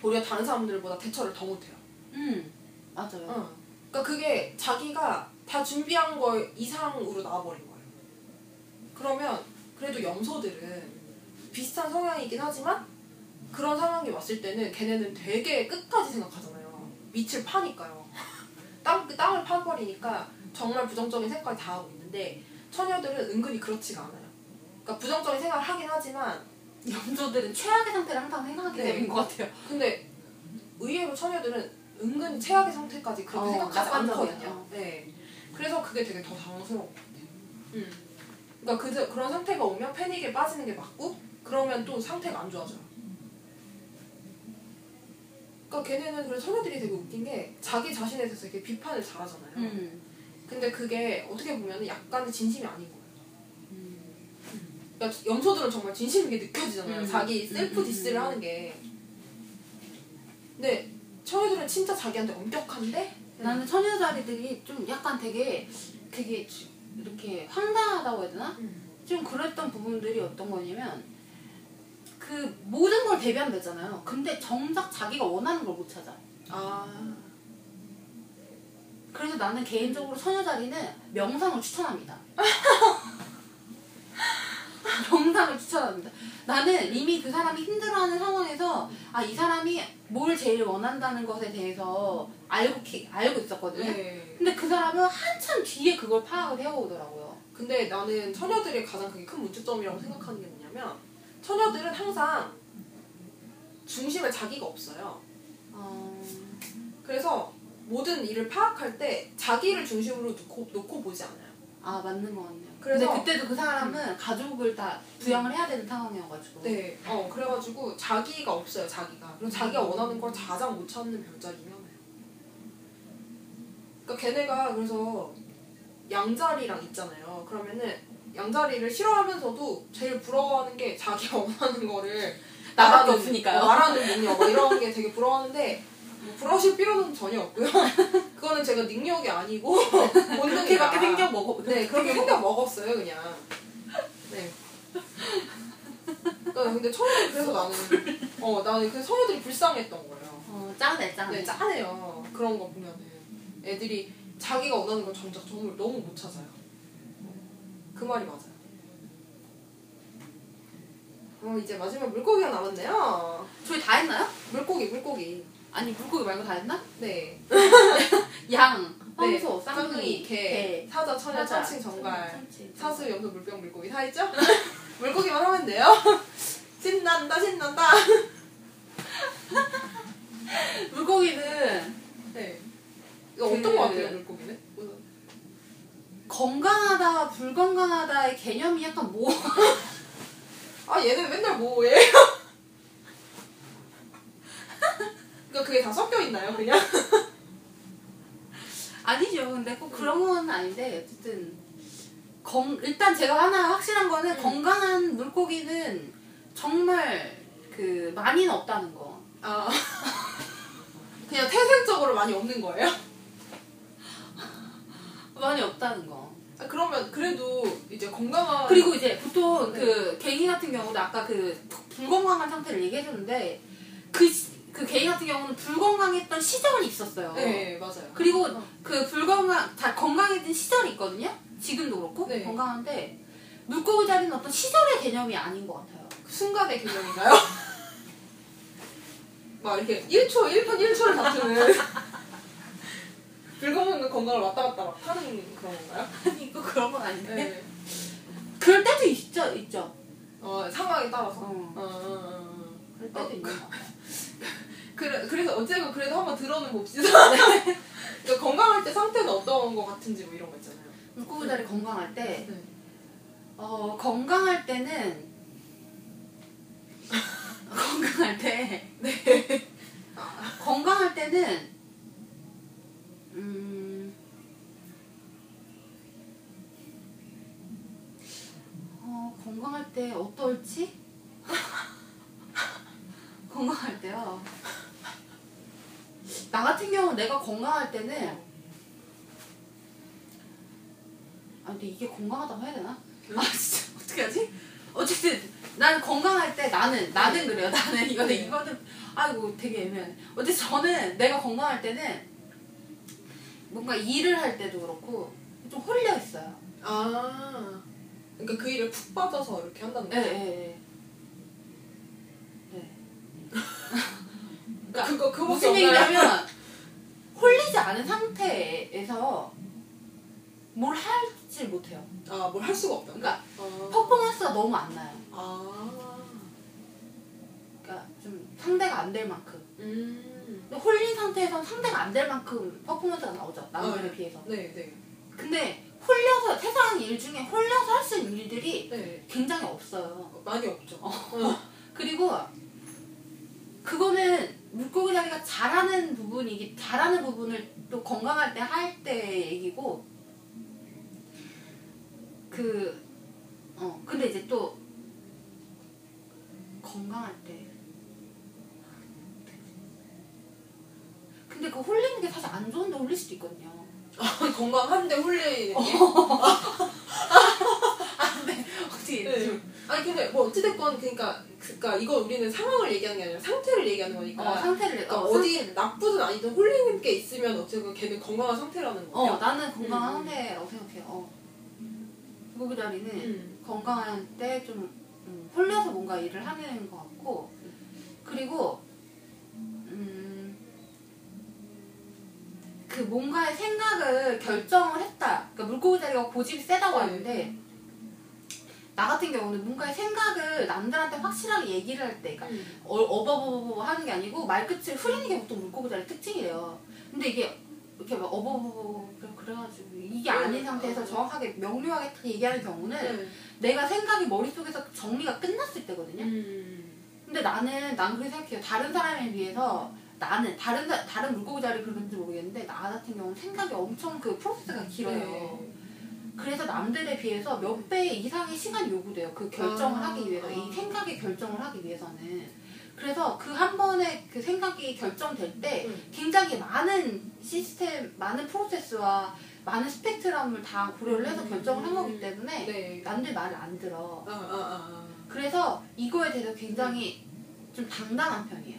도리어 다른 사람들보다 대처를 더 못해요. 음 맞아요. 어. 그러니까 그게 자기가 다 준비한 거 이상으로 나와버린 거예요. 그러면 그래도 염소들은 비슷한 성향이긴 하지만 그런 상황이 왔을 때는 걔네는 되게 끝까지 생각하잖아요. 밑을 파니까요. 땅, 땅을 파버리니까 정말 부정적인 생각까지 다 하고 있는데 처녀들은 은근히 그렇지가 않아요. 그러니까 부정적인 생각을 하긴 하지만 염소들은 최악의 상태를 항상 생각하게 네. 되는 것 같아요. 근데 의외로 처녀들은 은근 최악의 상태까지 그렇게 어, 생각하지. 않거든요. 어. 네. 그래서 그게 되게 더 당황스러운 것 같아요. 음. 그러니까 그, 그런 상태가 오면 패닉에 빠지는 게 맞고 그러면 또 상태가 안 좋아져요. 그러니까 걔네는 그래 처녀들이 되게 웃긴 게 자기 자신에 대해서 되게 비판을 잘하잖아요. 음. 근데 그게 어떻게 보면 약간의 진심이 아닌 거예요. 음. 그러니까 염소들은 정말 진심인 게 느껴지잖아요. 음. 자기 셀프 음, diss를. 하는 게. 근데 처녀들은 진짜 자기한테 엄격한데 나는 처녀자리들이 좀 약간 되게 되게 주- 이렇게 황당하다고 해야 되나? 음. 좀 그랬던 부분들이 어떤 거냐면 그 모든 걸 대변되잖아요. 근데 정작 자기가 원하는 걸 못 찾아. 아. 그래서 나는 개인적으로 처녀자리는 명상을 추천합니다. 명상을 추천합니다. 나는 이미 그 사람이 힘들어하는 상황에서 아 이 사람이 뭘 제일 원한다는 것에 대해서 알고 키- 알고 있었거든요. 네. 근데 그 사람은 한참 뒤에 그걸 파악을 해오더라고요. 근데 나는 처녀들의 가장 그게 큰 문제점이라고 생각하는 게 뭐냐면 처녀들은 항상 중심에 자기가 없어요. 어... 그래서 모든 일을 파악할 때 자기를 중심으로 놓고, 놓고 보지 않아요. 아 맞는 것 같네요. 그래서- 근데 그때도 그 사람은 가족을 다 부양을 해야 되는 상황이어가지고. 네, 어 그래가지고 자기가 없어요 자기가. 그리고 자기가 원하는 걸 가장 못 찾는 별자리 중에 하나예요. 그러니까 걔네가 그래서 양자리랑 있잖아요. 그러면은 양자리를 싫어하면서도 제일 부러워하는 게 자기가 원하는 거를 나밖에 말하는- 없으니까요. 어, 말하는 능력 뭐 이런 게 되게 부러워하는데 뭐 부러우실 필요는 전혀 없고요. 그거는 제가 능력이 아니고 본능이다. 그렇게밖에 생겨 먹어. 네, 그렇게 생겨 먹었어요, 그냥. 네. 그러니까 근데 처음에 그래서 나는, 어, 나는 그 성우들이 불쌍했던 거예요. 어, 짠해 짠해. 네, 짜네요. 그런 거 보면은. 애들이 자기가 원하는 걸 정작 정말 너무 못 찾아요. 그 말이 맞아요. 그럼 이제 마지막 물고기가 남았네요. 저희 다 했나요? 물고기, 물고기. 아니 물고기 말고 다 했나? 네. 양, 네. 황소, 쌍둥이, 쌍둥이, 개, 사자, 천연, 사자, 참칭, 정갈. 참치. 사수, 염소, 물병, 물고기 다 했죠? 물고기만 하면 돼요. 신난다, 신난다. 물고기는 네. 이거 그- 어떤 거 같아요, 물고기는? 건강하다, 불건강하다의 개념이 약간 뭐 아, 얘는 맨날 뭐해? 그러니까 그게 다 섞여 있나요, 그냥? 아니죠. 근데 꼭 그런 건 아닌데 어쨌든 건 일단 제가 하나 확실한 거는 음. 건강한 물고기는 정말 그 많이는 없다는 거. 아. 그냥 태생적으로 많이 없는 거예요? 많이 없다는 거. 아, 그러면 그래도 이제 건강한. 그리고 이제 보통 네. 그 개인 같은 경우도 아까 그 불건강한 상태를 얘기해줬는데 그, 시- 그 개인 같은 경우는 불건강했던 시절이 있었어요. 네, 맞아요. 그리고 어. 그 불건강, 다 건강해진 시절이 있거든요? 지금도 그렇고, 네. 건강한데, 물고기 자리는 어떤 시절의 개념이 아닌 것 같아요. 그 순간의 개념인가요? 막 이렇게 1초, 1분 1초를 다투는 불건강과 건강을 왔다 갔다 막 하는 그런 건가요? 아니, 꼭 그런 건 아닌데. 네. 그럴 때도 있죠, 있죠. 어, 상황에 따라서. 어. 어, 어, 어, 어. 그럴 때도 어, 있는 것 같아요. 그래, 그래서 어쨌든 그래도 한번 들어는 봅시다. 그러니까 건강할 때 상태는 어떤 거 같은지 뭐 이런 거 있잖아요. 물고기 자리 건강할 때, 네. 어, 건강할 때는, 건강할 때, 네. 건강할 때는, 음, 어, 건강할 때 어떨지? 건강할 때요. 나 같은 경우는 내가 건강할 때는, 아, 근데 이게 건강하다고 해야 되나? 아, 진짜, 어떻게 하지? 어쨌든, 난 건강할 때 나는, 나는 그래요. 나는, 이거는, 네. 이거는, 아이고, 되게 애매하네. 어쨌든 저는 내가 건강할 때는 뭔가 일을 할 때도 그렇고, 좀 홀려 있어요. 아. 그러니까 그 일에 푹 빠져서 이렇게 한다는 예, 거죠. 예, 예. 네. 그러니까 그거 그거 무슨 얘기냐면, 홀리지 않은 상태에서 뭘 할지 못해요. 아 뭘 할 수가 없다. 그러니까 어. 퍼포먼스가 너무 안 나요. 아. 그러니까 좀 상대가 안 될 만큼. 음. 근데 홀린 상태에서 상대가 안 될 만큼 퍼포먼스가 나오죠. 남들에 어. 비해서. 네, 네. 근데 홀려서 세상 일 중에 홀려서 할 수 있는 일들이 네. 굉장히 없어요. 어, 많이 없죠. 어. 어. 그리고 그거는 물고기 자리가 잘하는 부분이기 잘하는 부분을 또 건강할 때 할 때 얘기고 그 어 근데 이제 또 건강할 때 근데 그 홀리는 게 사실 안 좋은데 홀릴 수도 있거든요. 건강한데 홀리는 게. 어떻게 네. 아니 근데 뭐 어찌됐건 그러니까 그러니까 이거 우리는 상황을 얘기하는 게 아니라 상태를 얘기하는 거니까. 어, 상태를 그러니까 어, 어디 나쁘든 아니든 홀리는 게 있으면 어쨌든 걔는 건강한 상태라는 거예요. 어 나는 건강한 음. 상태라고 생각해. 어. 물고기 자리는 음. 건강할 때좀 음, 홀려서 뭔가 일을 하는 것 같고 그리고 그 뭔가의 생각을 결정을 했다. 그러니까 물고기 자리가 고집이 세다고 네. 하는데 나 같은 경우는 뭔가의 생각을 남들한테 확실하게 얘기를 할 때, 그러니까 음. 어, 어버버버 하는 게 아니고 말끝을 흐리는 게 보통 물고기 자리 특징이래요. 근데 이게 이렇게 막 어버버버 그래- 그래가지고 이게 아닌 상태에서 정확하게 명료하게 딱 얘기하는 경우는 네. 내가 생각이 머릿속에서 정리가 끝났을 때거든요. 음. 근데 나는 난 그렇게 생각해요. 다른 사람에 비해서 나는 다른 사- 다른 물고기 자리 그런지 모르겠는데 나 같은 경우는 생각이 엄청 그 프로세스가 길어요. 네. 그래서 남들에 비해서 몇 배 이상의 시간이 요구돼요. 그 결정을 아, 하기 위해서 아. 이 생각의 결정을 하기 위해서는 그래서 그 한 번에 그 생각이 결정될 때 음. 굉장히 많은 시스템, 많은 프로세스와 많은 스펙트럼을 다 고려를 해서 음. 결정을 한 거기 때문에 네. 남들 말을 안 들어. 아, 아, 아. 그래서 이거에 대해서 굉장히 좀 당당한 편이에요.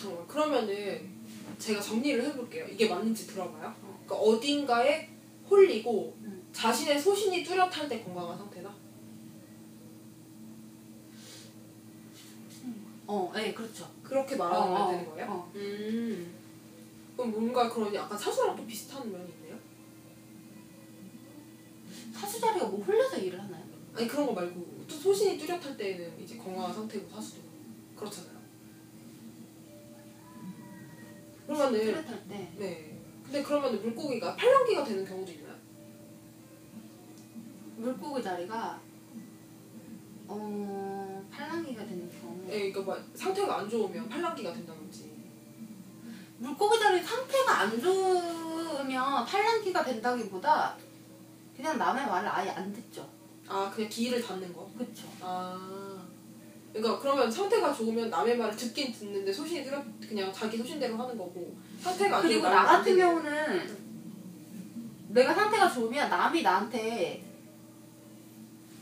정말 그러면은 제가 정리를 해볼게요. 이게 맞는지 들어봐요. 그러니까 어딘가에 홀리고 음. 자신의 소신이 뚜렷할 때 건강한 상태다. 어, 네, 그렇죠. 그렇게 말하면 어, 어, 되는 거예요? 어. 음. 그럼 뭔가 그런 약간 사수랑 또 비슷한 면이 있네요? 사수자리가 뭐 홀려서 일을 하나요? 아니 그런 거 말고 또 소신이 뚜렷할 때는 이제 건강한 상태고 사수도 그렇잖아요. 그러면은 때 네. 근데 그러면 물고기가 팔랑귀가 되는 경우도 있나요? 물고기 자리가 어 팔랑귀가 되는 경우 네, 그러니까 막 상태가 안 좋으면 팔랑귀가 된다든지. 물고기 자리 상태가 안 좋으면 팔랑귀가 된다기보다 그냥 남의 말을 아예 안 듣죠. 아 그냥 귀를 닫는 거. 그렇죠. 아. 그러니까 그러면 상태가 좋으면 남의 말을 듣긴 듣는데 소신이 뚜렷 그냥 자기 소신대로 하는 거고 상태가 안 그리고 좋으면 나 같은 경우는 내가 상태가 좋으면 남이 나한테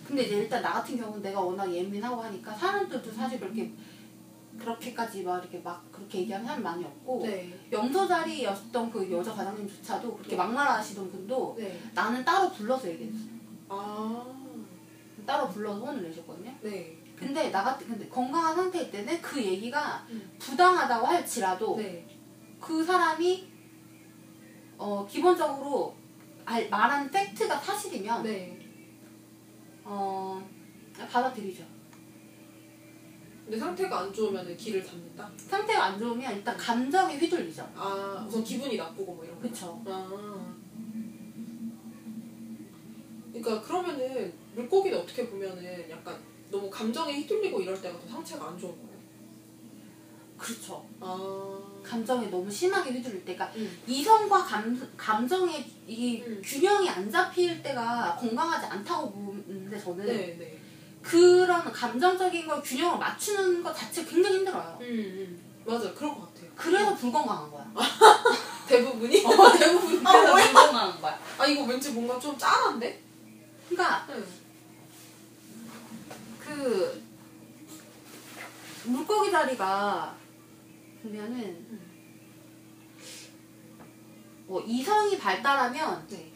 근데 이제 일단 나 같은 경우는 내가 워낙 예민하고 하니까 사람들도 사실 그렇게 그렇게까지 막 이렇게 막 그렇게 얘기하는 사람 많이 없고 네. 영서 자리였던 그 여자 과장님조차도 그렇게 막말 하시던 분도 네. 나는 따로 불러서 얘기했어. 아. 따로 불러서 혼을 내셨거든요. 네. 근데 나 같은 근데 건강한 상태일 때는 그 얘기가 음. 부당하다고 할지라도 네. 그 사람이 어 기본적으로 알, 말한 팩트가 사실이면 네. 어 받아들이죠. 근데 상태가 안 좋으면 귀를 닫는다? 상태가 안 좋으면 일단 감정에 휘둘리죠. 아, 우선 기분이 나쁘고 뭐 이런 거. 그쵸. 아. 그러니까 그러면은 물고기는 어떻게 보면은 약간 너무 감정에 휘둘리고 이럴 때가 더 상체가 안 좋은 거예요. 그렇죠. 아. 감정에 너무 심하게 휘둘릴 때가 음. 이성과 감, 감정의 이 음. 균형이 안 잡힐 때가 건강하지 않다고 보는데 저는 네, 네. 그런 감정적인 걸 균형을 맞추는 것 자체가 굉장히 힘들어요. 음, 음. 맞아, 그럴 것 같아요. 그래서 불건강한 거야. 대부분이? 어, 대부분 아? 불건강한 거야. 아, 이거 왠지 뭔가 좀 짠한데? 그러니까 응. 그 물고기 자리가 보면은 음. 어, 이성이 발달하면 네.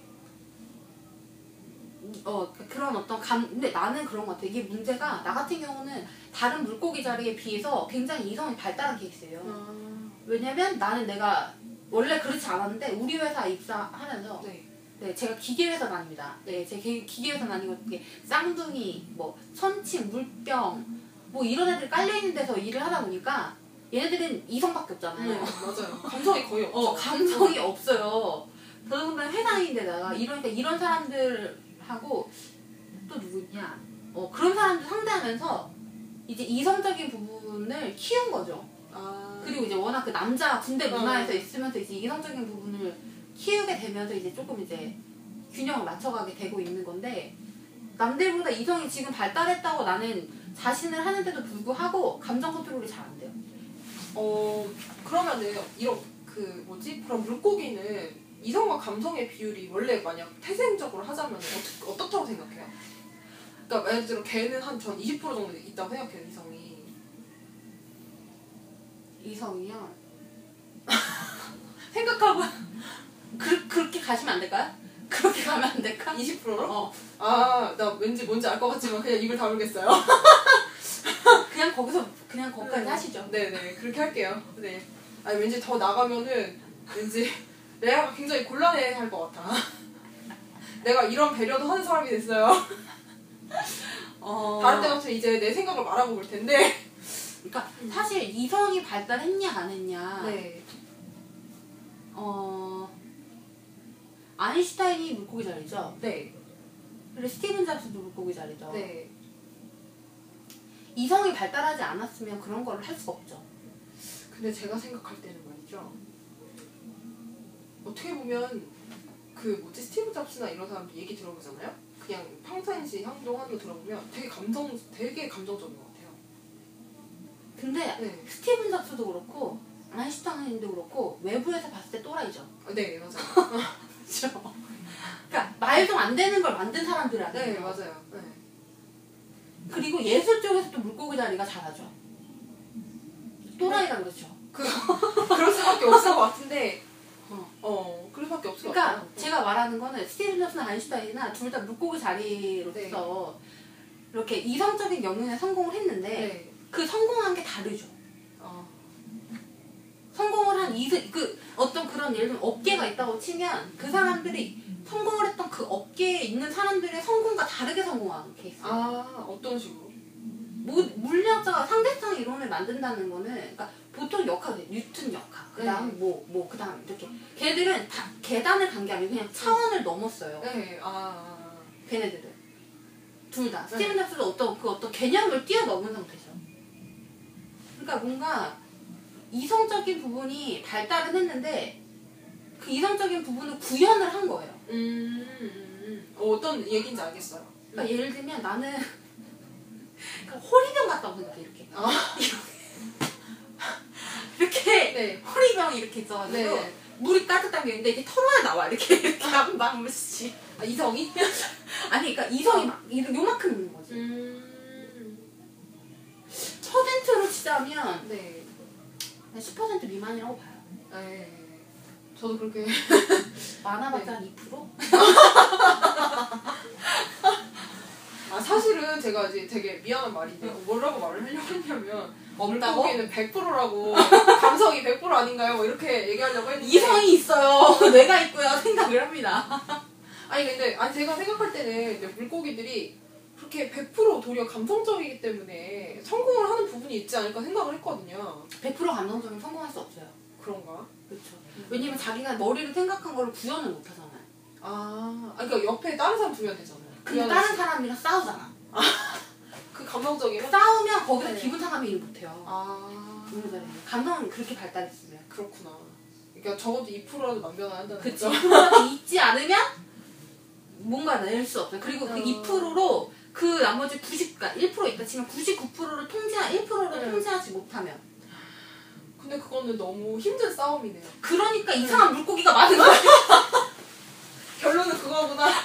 어 그런 어떤 감 근데 나는 그런 것 같아 이게 문제가 나 같은 경우는 다른 물고기 자리에 비해서 굉장히 이성이 발달한 케이스예요 아. 왜냐면 나는 내가 원래 그렇지 않았는데 우리 회사 입사하면서 네. 네 제가 기계회사 다닙니다 네제 기계회사 다니고 쌍둥이 뭐 천칭 물병 뭐 이런 애들 깔려 있는 데서 일을 하다 보니까 얘네들은 이성밖에 없잖아요 네, 맞아요. 감성이 거의 없죠. 어, 감성이 없어요. 더더군다나 회사인데다가 이러니까 이런 사람들하고 또 누구 있냐? 어, 그런 사람들 상대하면서 이제 이성적인 부분을 키운 거죠. 아. 그리고 이제 워낙 그 남자 군대 어. 문화에서 있으면서 이제 이성적인 부분을 키우게 되면서 이제 조금 이제 균형을 맞춰가게 되고 있는 건데 남들보다 이성이 지금 발달했다고 나는 자신을 하는데도 불구하고 감정 컨트롤이 잘 안 돼요. 어 그러면은 이런 그 뭐지 그럼 물고기는 이성과 감성의 비율이 원래 만약 태생적으로 하자면 어떻 어떻다고 생각해요? 그러니까 예를 들어 개는 한 전 20% 정도 있다고 생각해요 이성이. 이성이요. 생각하고 그, 그렇게 가시면 안 될까요? 그렇게 가면 안 될까? 20%로? 어. 아 나 왠지 뭔지 알 것 같지만 그냥 입을 다물겠어요. 그냥 거기서 그냥 거기까지 하시죠. 네네 그렇게 할게요. 네. 아니 왠지 더 나가면은 왠지 내가 굉장히 곤란해 할 것 같아. 내가 이런 배려도 하는 사람이 됐어요. 어. 다른 때 같으면 이제 내 생각을 말하고 볼 텐데. 그러니까 사실 이성이 발달했냐 안 했냐. 네. 어 아인슈타인이 물고기 자리죠. 네. 그리고 스티븐 잡스도 물고기 자리죠. 네. 이성이 발달하지 않았으면 그런 거를 할 수가 없죠. 근데 제가 생각할 때는 말이죠. 어떻게 보면 그 뭐지 스티브 잡스나 이런 사람들 얘기 들어보잖아요. 그냥 평상시 행동하는 거 들어보면 되게 감정 되게 감정적인 것 같아요. 근데 네. 스티븐 잡스도 그렇고 아인슈타인도 그렇고 외부에서 봤을 때 또라이죠. 아, 네 맞아요. 그렇죠. 그러니까 말도 안 되는 걸 만든 사람들이야. 네 맞아요. 네. 그리고 예술 쪽에서도 물고기 자리가 잘하죠. 또라이라 그렇죠. 그럴 수밖에 없을 것 같은데. 어. 어 그럴 수밖에 없을 것 그러니까 같아요. 제가 말하는 거는 스티븐 잡스나 아인슈타인이나 둘 다 물고기 자리로서 이렇게 이성적인 영역에 성공을 했는데 네. 그 성공한 게 다르죠. 어. 성공을 한 이세 그 어떤 그런 예를 들면 업계가 있다고 치면 그 사람들이 성공을 했던 그 업계에 있는 사람들의 성공과 다르게 성공한 케이스. 아 어떤 식으로? 뭐, 물리학자가 상대성 이론을 만든다는 거는 그러니까 보통 역학, 뉴턴 역학, 그다음 네. 뭐, 뭐, 그다음 이렇게 걔들은 다 계단을 간 게 아니고 그냥 차원을 넘었어요. 네. 아. 걔네들은 둘 다. 네. 스티븐 잡스도 어떤 그 어떤 개념을 뛰어넘은 상태죠. 그러니까 뭔가 이성적인 부분이 발달은 했는데 그 이성적인 부분을 구현을 한 거예요. 음, 음, 음. 어, 어떤 얘기인지 알겠어요. 그러니까 예를 들면 나는 그러니까 호리병 같다고 생각해 이렇게. 아. 이렇게 네. 호리병이 이렇게 있어가지고 네. 물이 가득 담겨 있는데 이게 털어야 나와 이렇게 이렇게 한방 물씩. 아 이성이? 아니 그러니까 이성이 막 이런 요만큼 있는 거지. 음. 퍼센트로 치자면 네. 한10% 미만이라고 봐요. 네. 저도 그렇게. 많아봤자 한 2%? 아 사실은 제가 이제 되게 미안한 말인데 뭐라고 말을 하려고 했냐면 없다고? 물고기는 100%라고 감성이 100% 아닌가요? 뭐 이렇게 얘기하려고 했는데 이성이 있어요. 뇌가 있고요. 생각을 합니다. 아니 근데 아니 제가 생각할 때는 이제 물고기들이 그렇게 100% 도리어 감성적이기 때문에 성공을 하는 부분이 있지 않을까 생각을 했거든요. 100% 감정적으로 성공할 수 없어요. 그런가? 그렇죠. 왜냐면 자기가 머리로 생각한 거를 구현을 못 하잖아요. 아, 아 그러니까 옆에 다른 사람 두면 되잖아요. 근데 다른 사람이랑 싸우잖아. 그 감성적이면 싸우면 거기서 네. 기분 상하면 일 못해요. 아. 감정은 그렇게 발달했으면. 그렇구나. 그러니까 적어도 2%라도 남겨놔야 한다는 그치. 거죠. 2%가 있지 않으면 뭔가 낼 수 없어요. 그리고 그 어. 2%로 그 나머지 90, 그러니까 1% 있다 치면 99%를 통제하, 1%를 네. 통제하지 못하면. 근데 그거는 너무 힘든 싸움이네요. 그러니까 이상한 물고기가 많은 거야. 결론은 그거구나.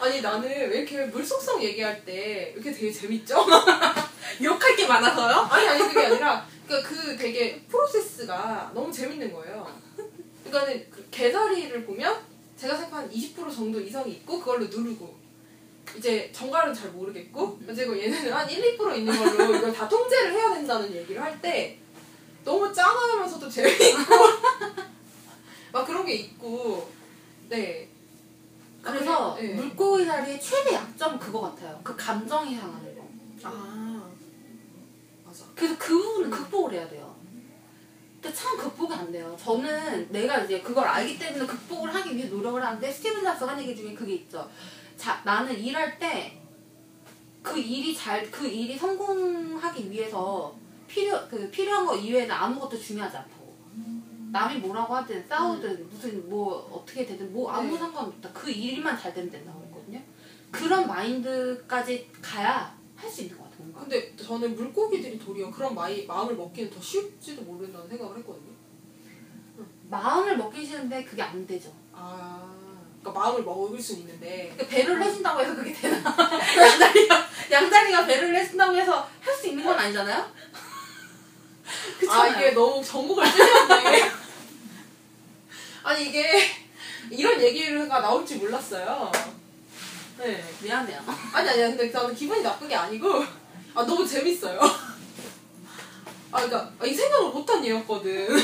아니 나는 왜 이렇게 물속성 얘기할 때 이렇게 되게 재밌죠? 욕할 게 많아서요? 아니 아니 그게 아니라 그러니까 그 되게 프로세스가 너무 재밌는 거예요. 그러니까는 그 개다리를 보면 제가 생각한 20% 정도 이성이 있고 그걸로 누르고 이제 정갈은 잘 모르겠고 그리고 얘네는 한 1, 2% 있는 걸로 이걸 다 통제를 해야 된다는 얘기를 할 때 너무 짠하면서도 재밌고 막 그런 게 있고 네 그래서 그래, 네. 물고기 자리의 최대 약점은 그거 같아요. 그 감정이 상하는 거. 아 맞아 그래서 그 부분을 극복을 해야 돼요. 근데 참 극복이 안 돼요. 저는 내가 이제 그걸 알기 때문에 극복을 하기 위해 노력을 하는데 스티븐 잡스가 한 얘기 중에 그게 있죠. 자, 나는 일할 때 그 일이 잘, 그 일이 성공하기 위해서 필요, 그 필요한 거 이외에는 아무것도 중요하지 않다고. 남이 뭐라고 하든 싸우든 무슨 뭐 어떻게 되든 뭐 아무 네. 상관없다. 그 일만 잘 되면 된다고 했거든요. 그런 마인드까지 가야 할 수 있는 것 같아요. 근데 저는 물고기들이 도리어 그런 마이, 마음을 먹기는 더 쉬울지도 모른다는 생각을 했거든요 마음을 먹기 쉬운데 그게 안 되죠. 아 그러니까 마음을 먹을 수는 있는데 그러니까 배려를 해준다고 해서 그게 되나? 양다리가 양다리가 배를 해준다고 해서 할 수 있는 건 아니잖아요. 아 그렇잖아요. 이게 너무 전국을 찔렸네 아니 이게 이런 얘기가 나올 줄 몰랐어요 네 미안해요. 아니 아니야 근데 저는 기분이 나쁜 게 아니고 아 너무 재밌어요 아 그러니까 아, 이 생각을 못한 얘였거든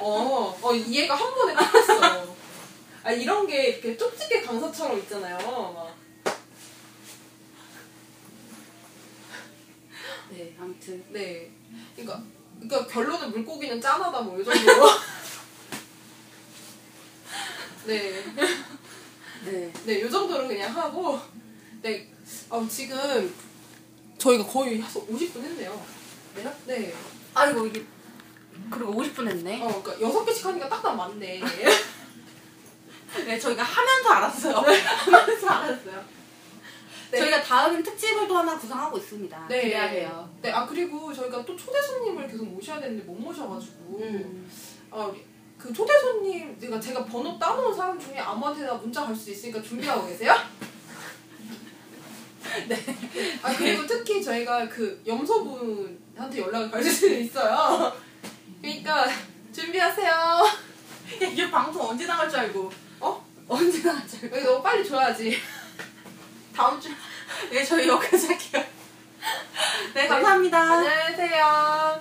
어, 어 이해가 한 번에 딱 됐어 아 이런 게 이렇게 쪽집게 강사처럼 있잖아요 막 네, 아무튼 네. 그러니까 그러니까 결론은 물고기는 짠하다 뭐 이 정도로. 네. 네. 네, 요 정도로 그냥 하고, 네, 어, 지금 저희가 거의 50분 했네요. 네요? 네. 아이고 이게 그리고 50분 했네. 어, 그러니까 여섯 개씩 하니까 딱딱 맞네. 네, 저희가 하면서 알았어요. 하면서 알았어요. 네. 저희가 다음 특집을 또 하나 구성하고 있습니다. 네. 기대하세요. 네, 아, 그리고 저희가 또 초대 손님을 계속 모셔야 되는데 못 모셔가지고. 음. 아, 그 초대 손님, 제가 제가 번호 따놓은 사람 중에 아무한테나 문자 갈 수 있으니까 준비하고 계세요? 네. 아, 그리고 특히 저희가 그 염소분한테 연락을 갈 수 있어요. 그러니까 준비하세요. 야, 이게 방송 언제 나갈 줄 알고. 어? 언제 나갈 줄 알고. 너무 빨리 줘야지. 다음 주. 네, 저희 여기까지 할게요. 네, 감사합니다. 안녕히 계세요.